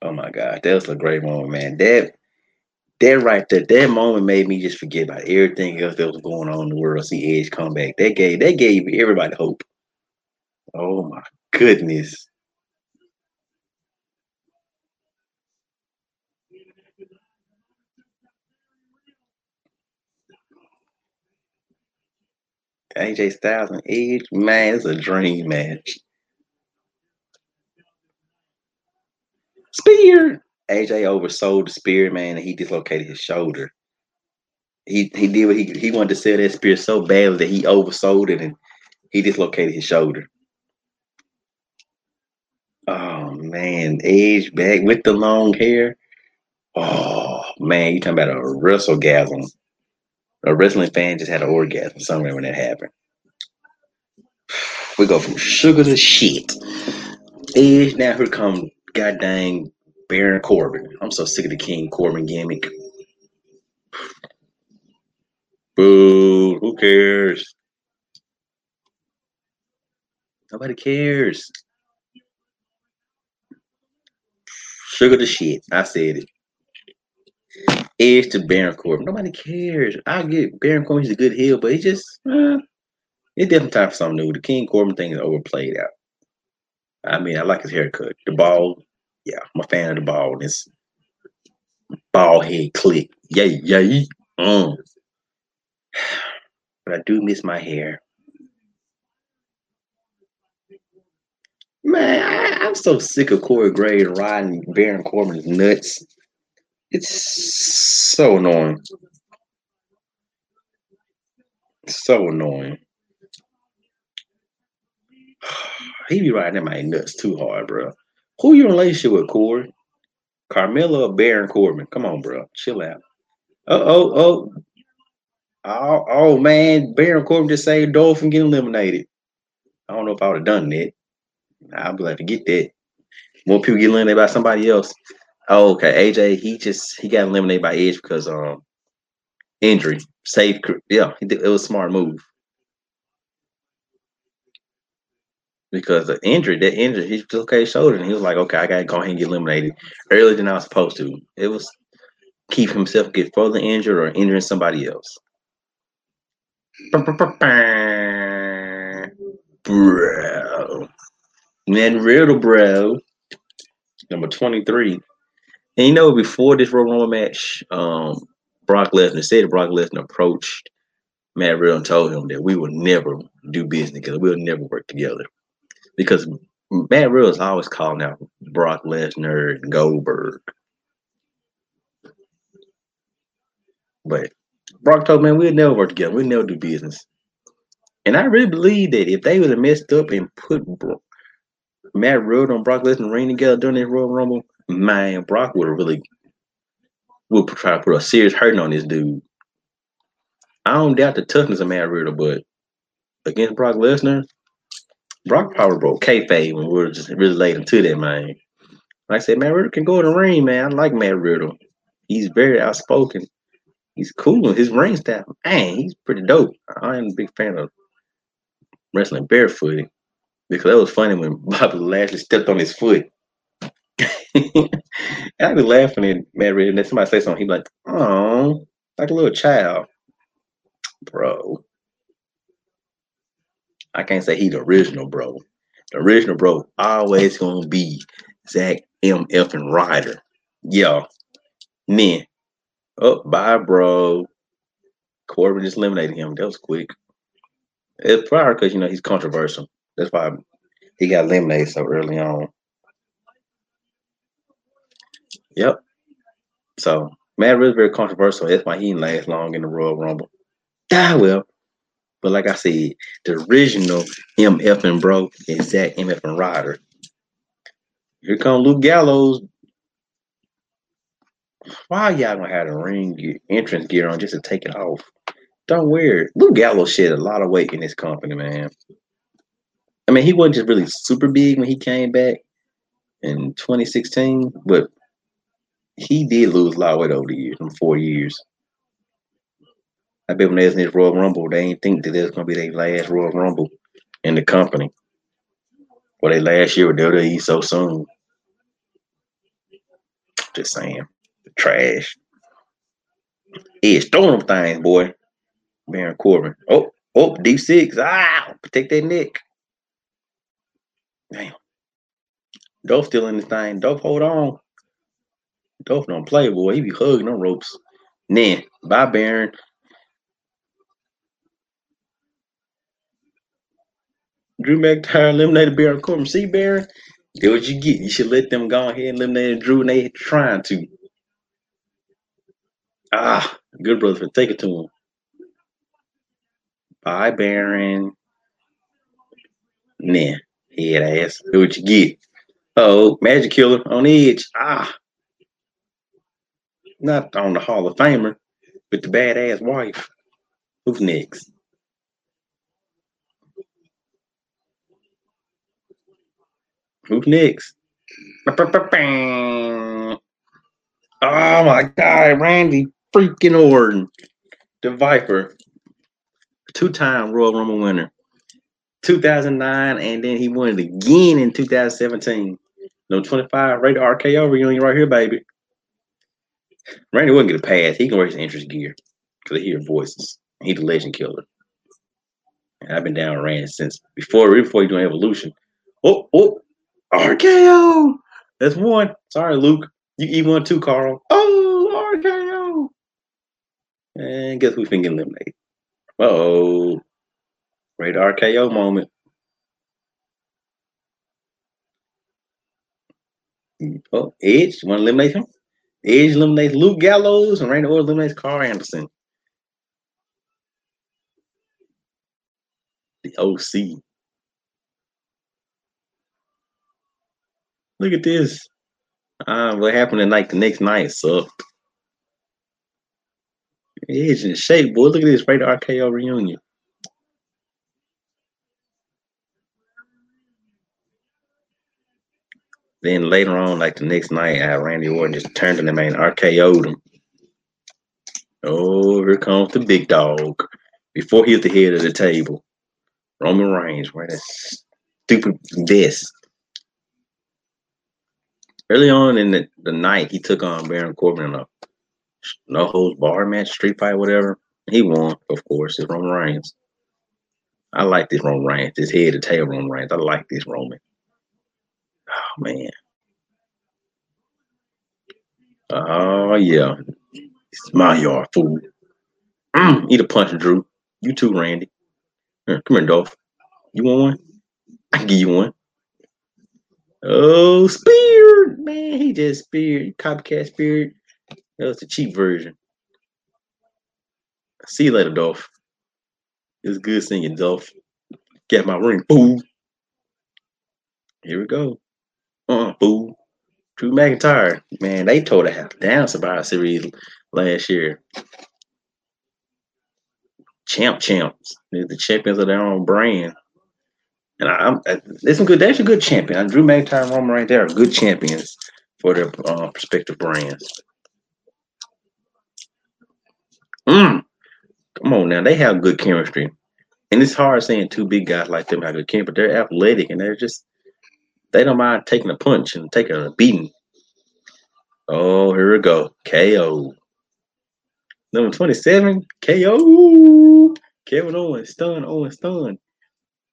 Oh my God, that was a great moment, man. That that right there, that moment made me just forget about everything else that was going on in the world. See Edge come back. That gave that gave everybody hope. Oh my goodness. AJ Styles and Edge, man, it's a dream match. Spear. AJ oversold the spear, man, and he dislocated his shoulder. He he did what he he wanted to sell that spear so badly that he oversold it and he dislocated his shoulder. Oh man, Edge back with the long hair. Oh man, you talking about a wrestlegasm. A wrestling fan just had an orgasm somewhere when that happened. We go from sugar to shit. Edge, now here come god dang Baron Corbin. I'm so sick of the King Corbin gimmick. Boo, who cares? Nobody cares. Sugar the shit. I said it. Edge to Baron Corbin. Nobody cares. I get Baron Corbin's a good heel, but he just uh, it's definitely time for something new. The King Corbin thing is overplayed out. I mean, I like his haircut. The bald, yeah, I'm a fan of the baldness. Bald head click. Yay, yay. Mm. But I do miss my hair. Man, I, am so sick of Corey Graves riding Baron Corbin's nuts. It's so annoying. So annoying. he be riding my nuts too hard, bro. Who you in relationship with, Corey? Carmella or Baron Corbin? Come on, bro. Chill out. Oh, oh, oh. Oh, oh man, Baron Corbin just saved Dolph from getting eliminated. I don't know if I would have done that. I'd be like, to get that. More people get eliminated by somebody else. Oh, okay. AJ, he just he got eliminated by Edge because um injury. Saved yeah, it was a smart move. Because the injury, that injury, he took his shoulder and he was like, okay, I gotta go ahead and get eliminated earlier than I was supposed to. It was keep himself get further injured or injuring somebody else. Bro. Man, Riddle, bro. Number 23. And you know, before this Royal Rumble match, um, Brock Lesnar said Brock Lesnar approached Matt Riddle and told him that we will never do business together. We'll never work together because Matt Riddle is always calling out Brock Lesnar and Goldberg. But Brock told man, we'll never work together. We'll never do business. And I really believe that if they would have messed up and put Bro- Matt Riddle and Brock Lesnar ring together during this Royal Rumble, man, Brock would have really would try to put a serious hurting on this dude. I don't doubt the toughness of Matt Riddle, but against Brock Lesnar, Brock probably broke kayfabe when we were just relating to that, man. Like I said, Matt Riddle can go in the ring, man. I like Matt Riddle. He's very outspoken. He's cool. His ring staff, man, he's pretty dope. I am a big fan of wrestling barefooted because that was funny when Bobby Lashley stepped on his foot. I'd be laughing at Matt Riddle, and then somebody say something, he'd be like, "Oh, like a little child, bro." I can't say he the original bro. The original bro always gonna be Zack M. F. and Ryder. Yeah. Man. Oh, bye, bro. Corbin just eliminated him. That was quick. It's probably because you know he's controversial. That's why he got eliminated so early on. Yep. So Matt Riddle very controversial. That's why he didn't last long in the Royal Rumble. Ah well. But like I said, the original MF and bro is Zack MF and Ryder. Here come Luke Gallows. Why y'all gonna have the ring gear, entrance gear on just to take it off? Don't wear it. Luke Gallows shed a lot of weight in this company, man. I mean, he wasn't just really super big when he came back in 2016, but he did lose a lot of weight over the years, in four years. I bet when they was in this Royal Rumble, they didn't think that was gonna be their last Royal Rumble in the company. Well, they last year with WWE so soon. Just saying. Trash. Edge throwing them things, boy. Baron Corbin. Oh, oh, D6. Ah, protect that neck. Damn. Dolph still in this thing. Dolph, hold on. Dolph don't play, boy. He be hugging them ropes. Then, bye, Baron. Drew McIntyre eliminated Baron Corbin. See, Baron? Get what you get. You should let them go ahead and eliminate Drew and they trying to. Ah, good brother for take it to him. Bye, Baron. Nah, head ass. Do what you get. Oh, Magic Killer on edge. Ah. Not on the Hall of Famer, but the badass wife. Who's next? Who's next? Oh my God, Randy freaking Orton, the Viper, two-time Royal Rumble winner, 2009, and then he won it again in 2017. No 25 rated RKO reunion right here, baby. Randy wouldn't get a pass. He can wear his interest gear because they hear voices. He's the legend killer. And I've been down with Randy since before, before he doing Evolution. Oh, oh, RKO. That's one. Sorry, Luke. You eat one too, Karl. Oh, RKO. And guess who's eliminated? Uh oh. Great RKO moment. Oh, Edge, eliminate him? Edge eliminates Luke Gallows and Randy Orton eliminates Karl Anderson. The OC. Look at this. Uh, what happened tonight? The next night sucked. Edge in shape, boy. Look at this right RKO reunion. Then later on, like the next night, I Randy Orton just turned to the main RKO'd him. Oh, here comes the big dog. Before he hit the head of the table. Roman Reigns wearing that stupid vest. Early on in the, the night, he took on Baron Corbin in a no holds bar match, street fight, whatever. He won, of course. It's Roman Reigns. I like this Roman Reigns, this head to tail Roman Reigns. I like this Roman. Oh man. Oh yeah. It's my yard, fool. Mm, eat a punch, Drew. You too, Randy. Here, come here, Dolph. You want one? I can give you one. Oh, Spirit! Man, he just Spirit. Copycat Spirit. That was the cheap version. See you later, Dolph. It was good seeing you, Dolph. Get my ring, boo. Here we go. Uh, boo. Drew McIntyre. Man, they told a half down Survivor Series last year. Champ champs. They're the champions of their own brand. And I, am there's some good. There's a good champion. Drew McIntyre and Roman right there are good champions for their uh, respective brands. Mm. Come on now, they have good chemistry, and it's hard saying two big guys like them have good chemistry. But they're athletic and they're just they don't mind taking a punch and taking a beating. Oh, here we go. KO. Number 27, KO. Kevin Owens, stun, Owens, stun.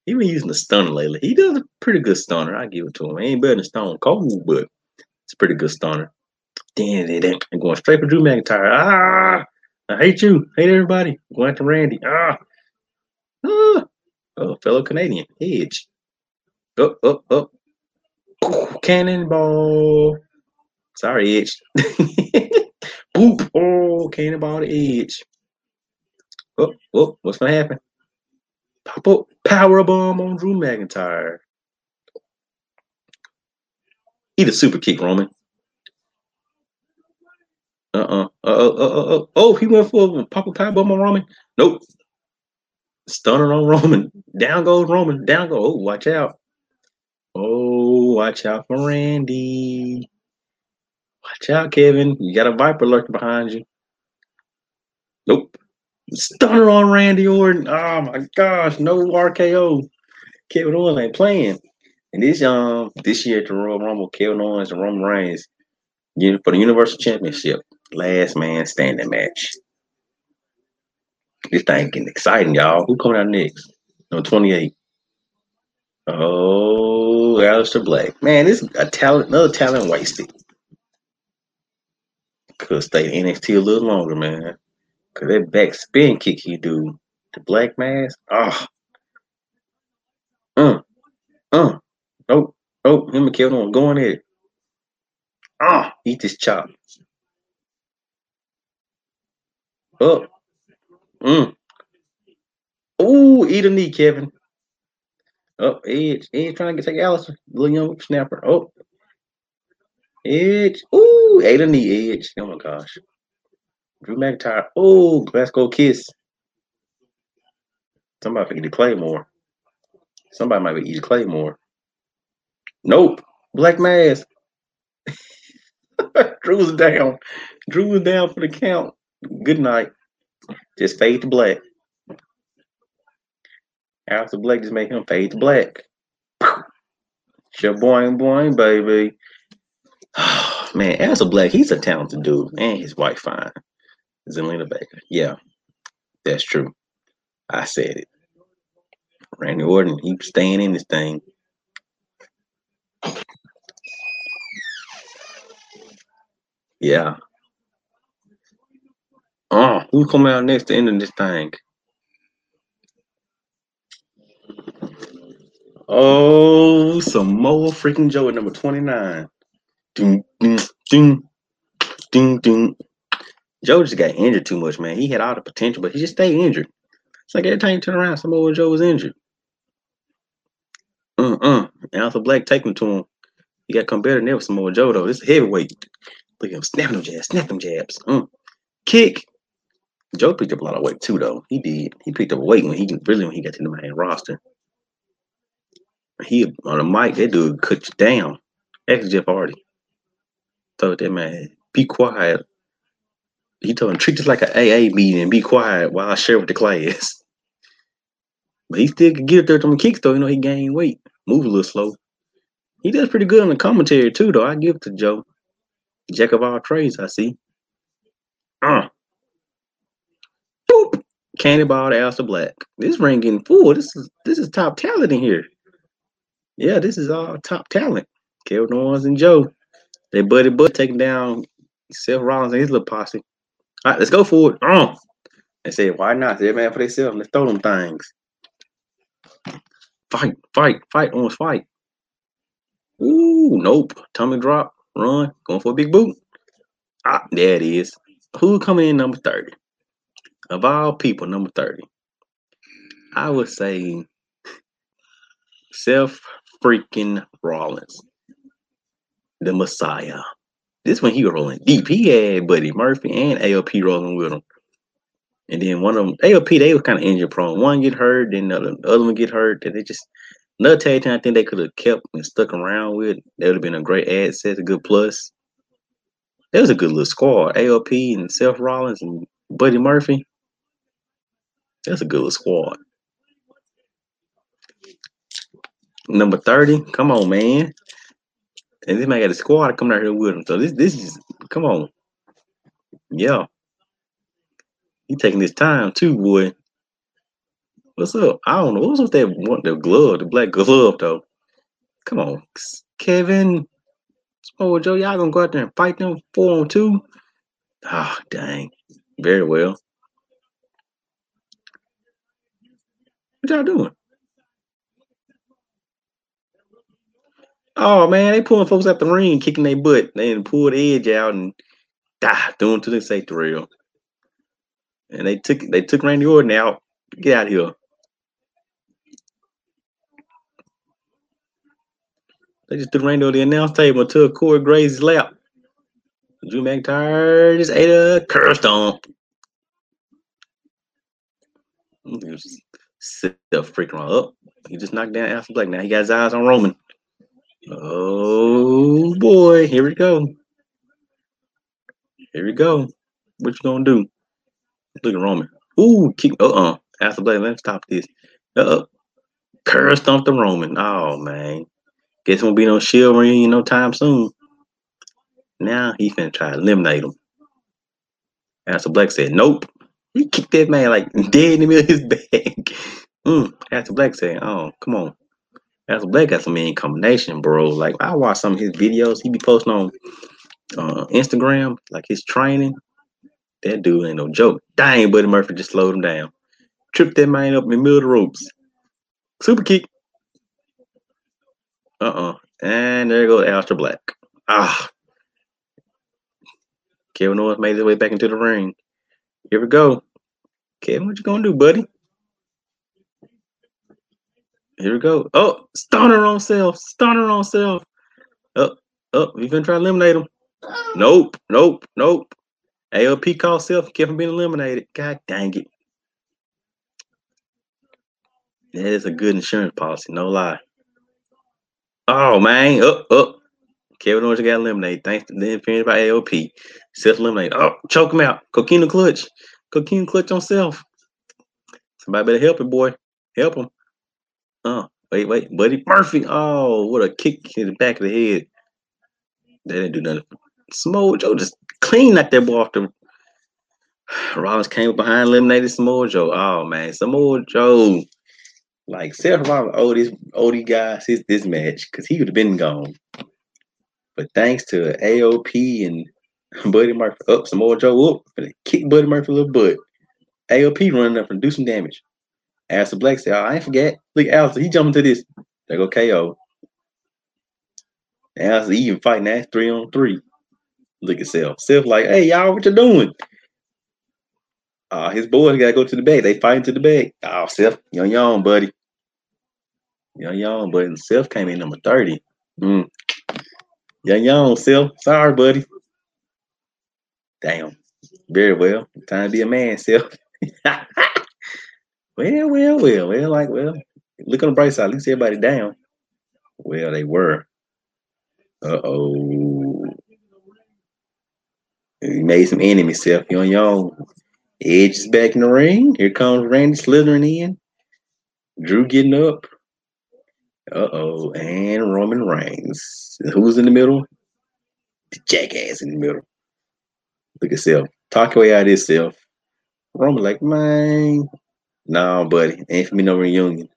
He been using the stunner lately. He does a pretty good stunner. I give it to him. He ain't better than Stone Cold, but it's a pretty good stunner. Damn it, I'm going straight for Drew McIntyre. Ah, I hate you. Hate everybody. Going after Randy. Ah. ah. Oh, fellow Canadian. Edge. Up, up, up. Cannonball. Sorry, Edge. Boop. Oh, cannonball to Edge. Oh, oh, what's gonna happen? Power bomb on Drew McIntyre. Eat a super kick, Roman. Uh-uh. Uh, uh, uh, oh, he went for a pop power bomb on Roman. Nope. Stunner on Roman. Down goes Roman. Down go. Oh, watch out. Oh, watch out for Randy. Watch out, Kevin. You got a Viper lurking behind you. Nope. Stunner on Randy Orton. Oh my gosh, no RKO. Kevin Owens ain't playing. And this um this year at the Royal Rumble, Kevin Owens and Roman Reigns for the Universal Championship. Last man standing match. This thing getting exciting, y'all. Who coming out next? Number 28. Oh, Aleister Black. Man, this is a talent, another talent wasted. Could stay NXT a little longer, man. Cause that back spin kick he do, the black mask. Oh. Uh. Uh. Oh. Oh, him and Kevin on going at it. Ah, eat this chop. Up. Mm. Ooh, eat a knee, Kevin. Oh, Edge. Edge trying to get take Aleister. Little young snapper. Oh. Edge. Ooh, ate a knee, Edge. Oh my gosh. Drew McIntyre. Oh, Glasgow Kiss. Somebody forget to Claymore. Somebody might be eating Claymore. Nope. Black Mask. Drew's down. Drew was down for the count. Good night. Just fade to black. After black, just make him fade to black. Sure, boing, boing, baby. Man, as a black, he's a talented dude, and his wife fine. Zelina Vega. Yeah, that's true. I said it. Randy Orton, he's staying in this thing. Yeah. Uh, oh, who's coming out next to end of this thing? Oh, Samoa freaking Joe at number 29. Ding, ding, ding, ding, ding. Joe just got injured too much, man. He had all the potential, but he just stayed injured. It's like every time you turn around, Samoa Joe was injured. Uh-uh. And Aleister Black taking him to him. He got to come better than ever, Samoa Joe, though. This is heavyweight. Look at him snapping them jabs, snap them jabs. Mm. Kick. Joe picked up a lot of weight, too, though. He did. He picked up weight when he really when he got to the main roster. He on the mic, that dude cut you down. Ex Jeff Hardy. Told that man, be quiet he told him treat this like an AA meeting and be quiet while I share with the class. But he still could get there to the kicks though. You know he gained weight, move a little slow. He does pretty good on the commentary too, though. I give to Joe. Jack of all trades, I see. Uh. Boop. Cannonball to Aleister Black. This ring getting full. This is this is top talent in here. Yeah, this is all top talent. Kevin Owens and Joe. They buddy butt taking down Seth Rollins and his little posse. All right, let's go for it. Oh. They said, why not? They're man for themselves. Let's throw them things. Fight, fight, fight, almost fight. Ooh, nope. Tummy drop, run, going for a big boot. Ah, there it is. Who coming in number 30? Of all people, number 30. I would say Seth freaking Rollins, the Messiah. This one he was rolling deep. He had Buddy Murphy and AOP rolling with him. And then one of them, AOP, they was kind of injury prone. One get hurt, then the other, the other one get hurt. And they just another tag team I think they could have kept and stuck around with. That would have been a great ad set, a good plus. That was a good little squad. AOP and Seth Rollins and Buddy Murphy. That's a good little squad. Number 30. Come on, man. And this man got a squad coming out here with him. So this this is come on. Yeah. He taking his time too, boy. What's up? I don't know. What's with that want the glove, the black glove though? Come on, Kevin. Oh, Joe, y'all gonna go out there and fight them four on two? Ah, oh, dang. Very well. What y'all doing? Oh man, they pulling folks out the ring, kicking their butt. They didn't pull the edge out and die doing to the safety rail. And they took they took Randy Orton out. Get out of here. They just took Randy on the announce table and took Corey Graves' lap. Drew McIntyre just ate a curb stomp. Sit up freaking up. Oh, he just knocked down Aleister Black. Now he got his eyes on Roman. Oh boy, here we go. Here we go. What you gonna do? Look at Roman. Ooh, keep uh uh. Aleister Black, let's stop this. Uh uh. Curb stomp the Roman. Oh man. Guess won't be no shield ring no time soon. Now he finna try to eliminate him. Aleister Black said, Nope. He kicked that man like dead in the middle of his back. mm. Aleister Black said, Oh, come on. Aleister Black got some mean combination, bro. Like I watch some of his videos. He be posting on uh, Instagram, like his training. That dude ain't no joke. Dang, Buddy Murphy just slowed him down. Tripped that man up in the middle of the ropes. Super kick. Uh-uh. And there goes Aleister Black. Ah. Kevin Owens made his way back into the ring. Here we go. Kevin, what you gonna do, buddy? Here we go. Oh, stunner on Seth. Stunner on Seth. Oh. Oh, you gonna try to eliminate him? Nope. Nope. Nope. AOP call Seth kept him being eliminated. God dang it. That is a good insurance policy, no lie. Oh man, up, up. Kevin Owens got eliminated thanks to the interference by AOP. Seth eliminated. Oh, choke him out. Coquina clutch. Coquina clutch on Seth. Somebody better help him, boy. Help him. Oh, wait, wait. Buddy Murphy. Oh, what a kick in the back of the head. That didn't do nothing. Samoa Joe just clean that boy off the. Rollins came up behind, eliminated Samoa Joe. Oh man, Samoa Joe. Like Seth Rollins oh, owed these owe oh, these guys his this match because he would have been gone. But thanks to AOP and Buddy Murphy up, Samoa Joe up, kick Buddy Murphy a little butt. AOP running up and do some damage. Aleister Black said, oh, I ain't forget. Look, Aleister, he jumping to this. They go KO. Aleister even fighting that three on three. Look at Seth. Seth like, hey, y'all, what you doing? Uh, his boys got to go to the bag. They fighting to the bag. Oh, Seth, young, young, buddy. Young, young, buddy. Seth came in number 30. Mm. Young, young, Seth. Sorry, buddy. Damn. Very well. Time to be a man, Seth. Well, well, well, well, like, well, look on the bright side. At least everybody down. Well, they were. Uh oh. He made some enemies, Seth. You on your own. Edge is back in the ring. Here comes Randy slithering in. Drew getting up. Uh oh. And Roman Reigns. Who's in the middle? The jackass in the middle. Look at Seth. Talk away out of this, Seth. Roman, like, man, no, buddy. Ain't for me no reunion.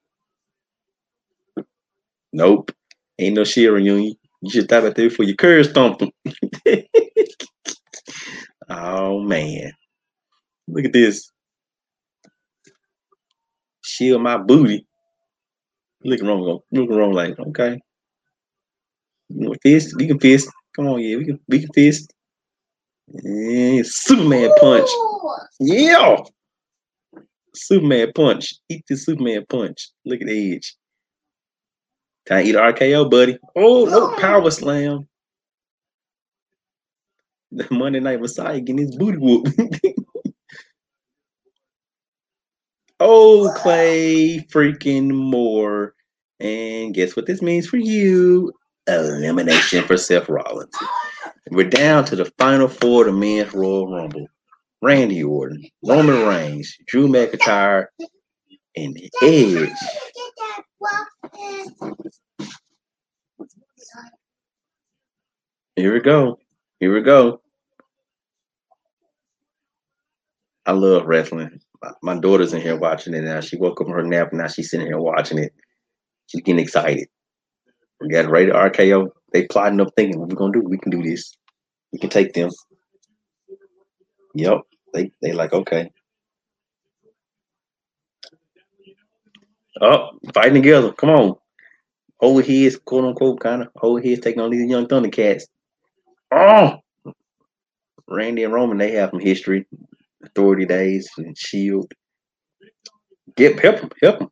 Nope. Ain't no shit reunion. You should stop at there for your curb stomping. oh man. Look at this. Shield my booty. Look wrong. Look wrong like, okay. You want fist? We can fist. Come on, yeah, we can we can fist. Yeah, Superman punch. Yeah. Superman punch. Eat the Superman punch. Look at the edge. Time to eat RKO, buddy. Oh, no power slam. The Monday Night Messiah getting his booty whoop. oh, Clay freaking more. And guess what this means for you? Elimination for Seth Rollins. We're down to the final four of the men's Royal Rumble. Randy Orton, Roman Reigns, Drew McIntyre, and Edge. Here we go. Here we go. I love wrestling. My daughter's in here watching it now. She woke up from her nap and now she's sitting here watching it. She's getting excited. We got rated RKO. They plotting up thinking, what we're gonna do? We can do this. We can take them. Yep. They they like, okay. Oh, fighting together. Come on. Old heads, quote unquote, kind of old heads taking on these young Thundercats. Oh, Randy and Roman, they have some history, authority days and Shield. Get help him, help him,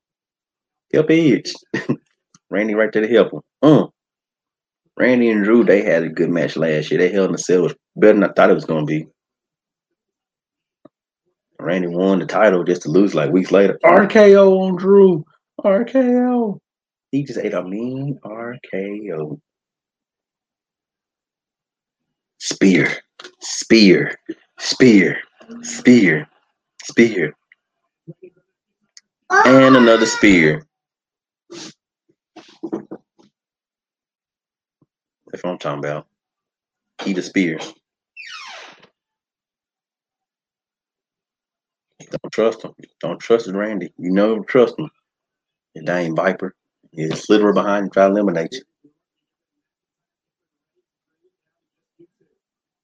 help Edge. Randy right there to help him. Uh. Randy and Drew, they had a good match last year. They Hell in the Cell better than I thought it was gonna be. Randy won the title just to lose like weeks later. RKO on Drew. RKO. He just ate a mean RKO. Spear, spear, spear, spear, spear. And another spear. That's what I'm talking about. Eat a spear. Don't trust him. Don't trust Randy. You know, trust him. That ain't Viper. He's slither behind and try to eliminate you.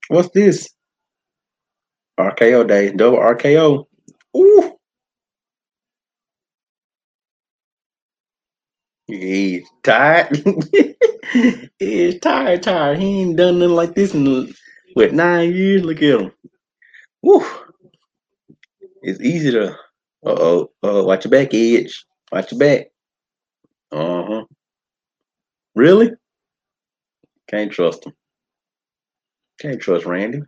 What's this? RKO day. Double RKO. Ooh. He's tired. He's tired, tired. He ain't done nothing like this in what nine years. Look at him. Woo. It's easy to uh oh, uh watch your back, Edge. Watch your back. Uh-huh. Really? Can't trust him. Can't trust Randy.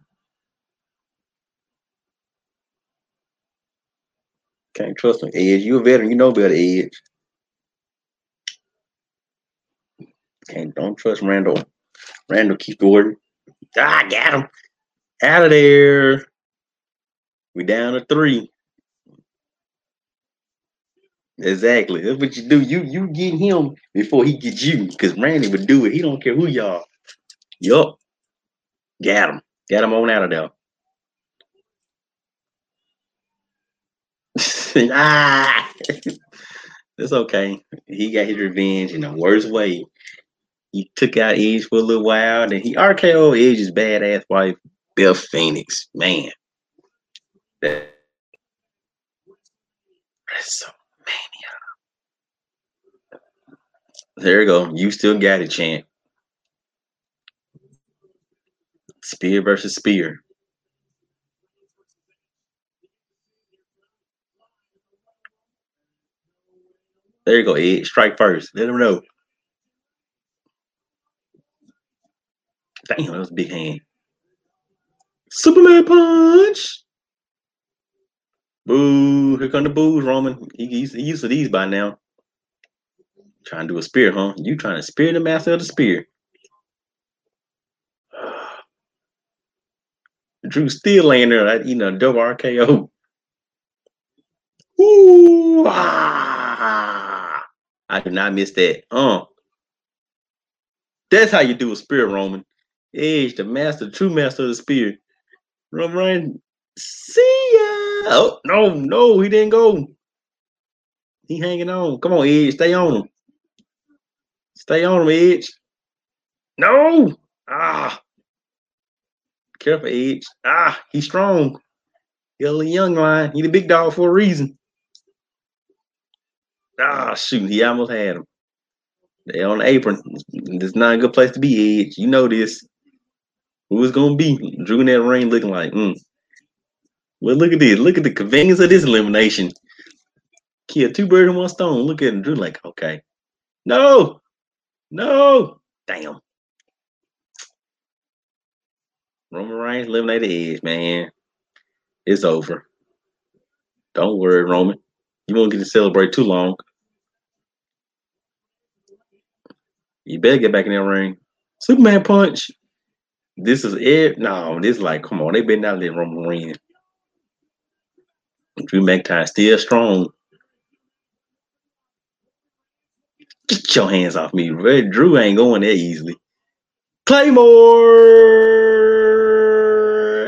Can't trust him. Edge, you a veteran. You know better, Edge. Can't don't trust Randall. Randal Keith Orton. Ah, got him. Out of there. We down to three. Exactly. That's what you do. You you get him before he gets you. Because Randy would do it. He don't care who y'all. Yup. Got him. Got him on out of there. ah, it's okay. He got his revenge in the worst way. He took out Edge for a little while, and he RKO Edge's badass wife, Beth Phoenix. Man, that, that's so mania. There you go. You still got it, champ. Spear versus spear. There you go, Ed. Strike first. Let him know. Damn, that was a big hand. Superman punch. Boo. Here come the boos, Roman. He, he's used to these by now. Trying to do a spear, huh? You trying to spear the master of the spear. Drew still laying there, like, you know, double RKO. Ooh, ah. I did not miss that. Uh. That's how you do a spear, Roman. Edge, the master, true master of the spear. Roman Reigns, see ya. Oh, no, no, he didn't go. He hanging on. Come on, Edge, stay on him. Stay on him, Edge. No. Ah. Careful, Edge. Ah, he's strong. He's a young line. He the big dog for a reason. Ah, shoot, he almost had him. They on the apron. Is not a good place to be, Edge. You know this. Who is gonna be? Drew in that ring looking like, mm. Well, look at this. Look at the convenience of this elimination. Kill two birds in one stone. Look at him. Drew like, okay. No. No. Damn. Roman Reigns eliminated Edge, man. It's over. Don't worry, Roman. You won't get to celebrate too long. You better get back in that ring. Superman punch. This is it. No, this is like, come on, they been down there Roman Reigns. Drew McIntyre still strong. Get your hands off me. Red Drew ain't going there easily. Claymore!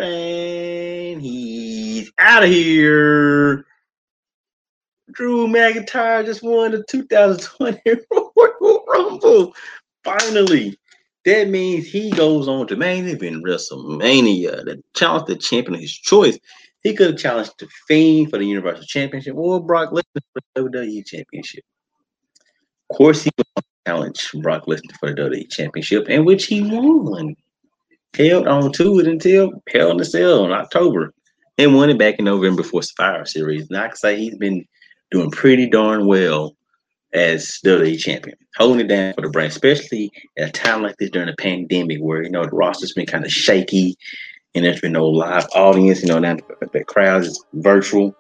And he's out of here. Drew McIntyre just won the 2020 Royal Rumble. finally. That means he goes on to main event WrestleMania, the challenge the champion of his choice. He could have challenged the Fiend for the Universal Championship or Brock Lesnar for the WWE Championship. Of course, he would challenge Brock Lesnar for the WWE Championship, in which he won. Held on to it until Hell in the Cell in October and won it back in November for Survivor Series. And I can say he's been doing pretty darn well as WWE champion, holding it down for the brand, especially at a time like this during the pandemic where, you know, the roster's been kind of shaky and there's been no live audience, you know, now the crowd is virtual.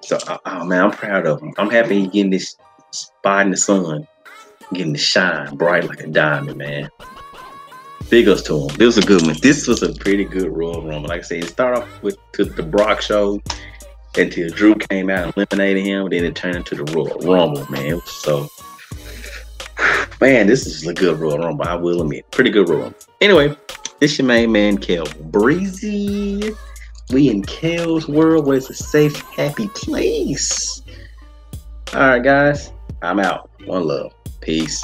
So, oh man, I'm proud of him. I'm happy he's getting this spot in the sun, getting to shine bright like a diamond, man. Big ups to him. This was a good one. This was a pretty good Royal Rumble. Like I said, it started off with the Brock show until Drew came out and eliminated him. Then it turned into the Royal Rumble, man. So, man, this is a good Royal Rumble. I will admit, pretty good Royal Rumble. Anyway, this your main man, Kel Breezy. We in Kel's world where it's a safe, happy place. All right, guys, I'm out. One love. Peace.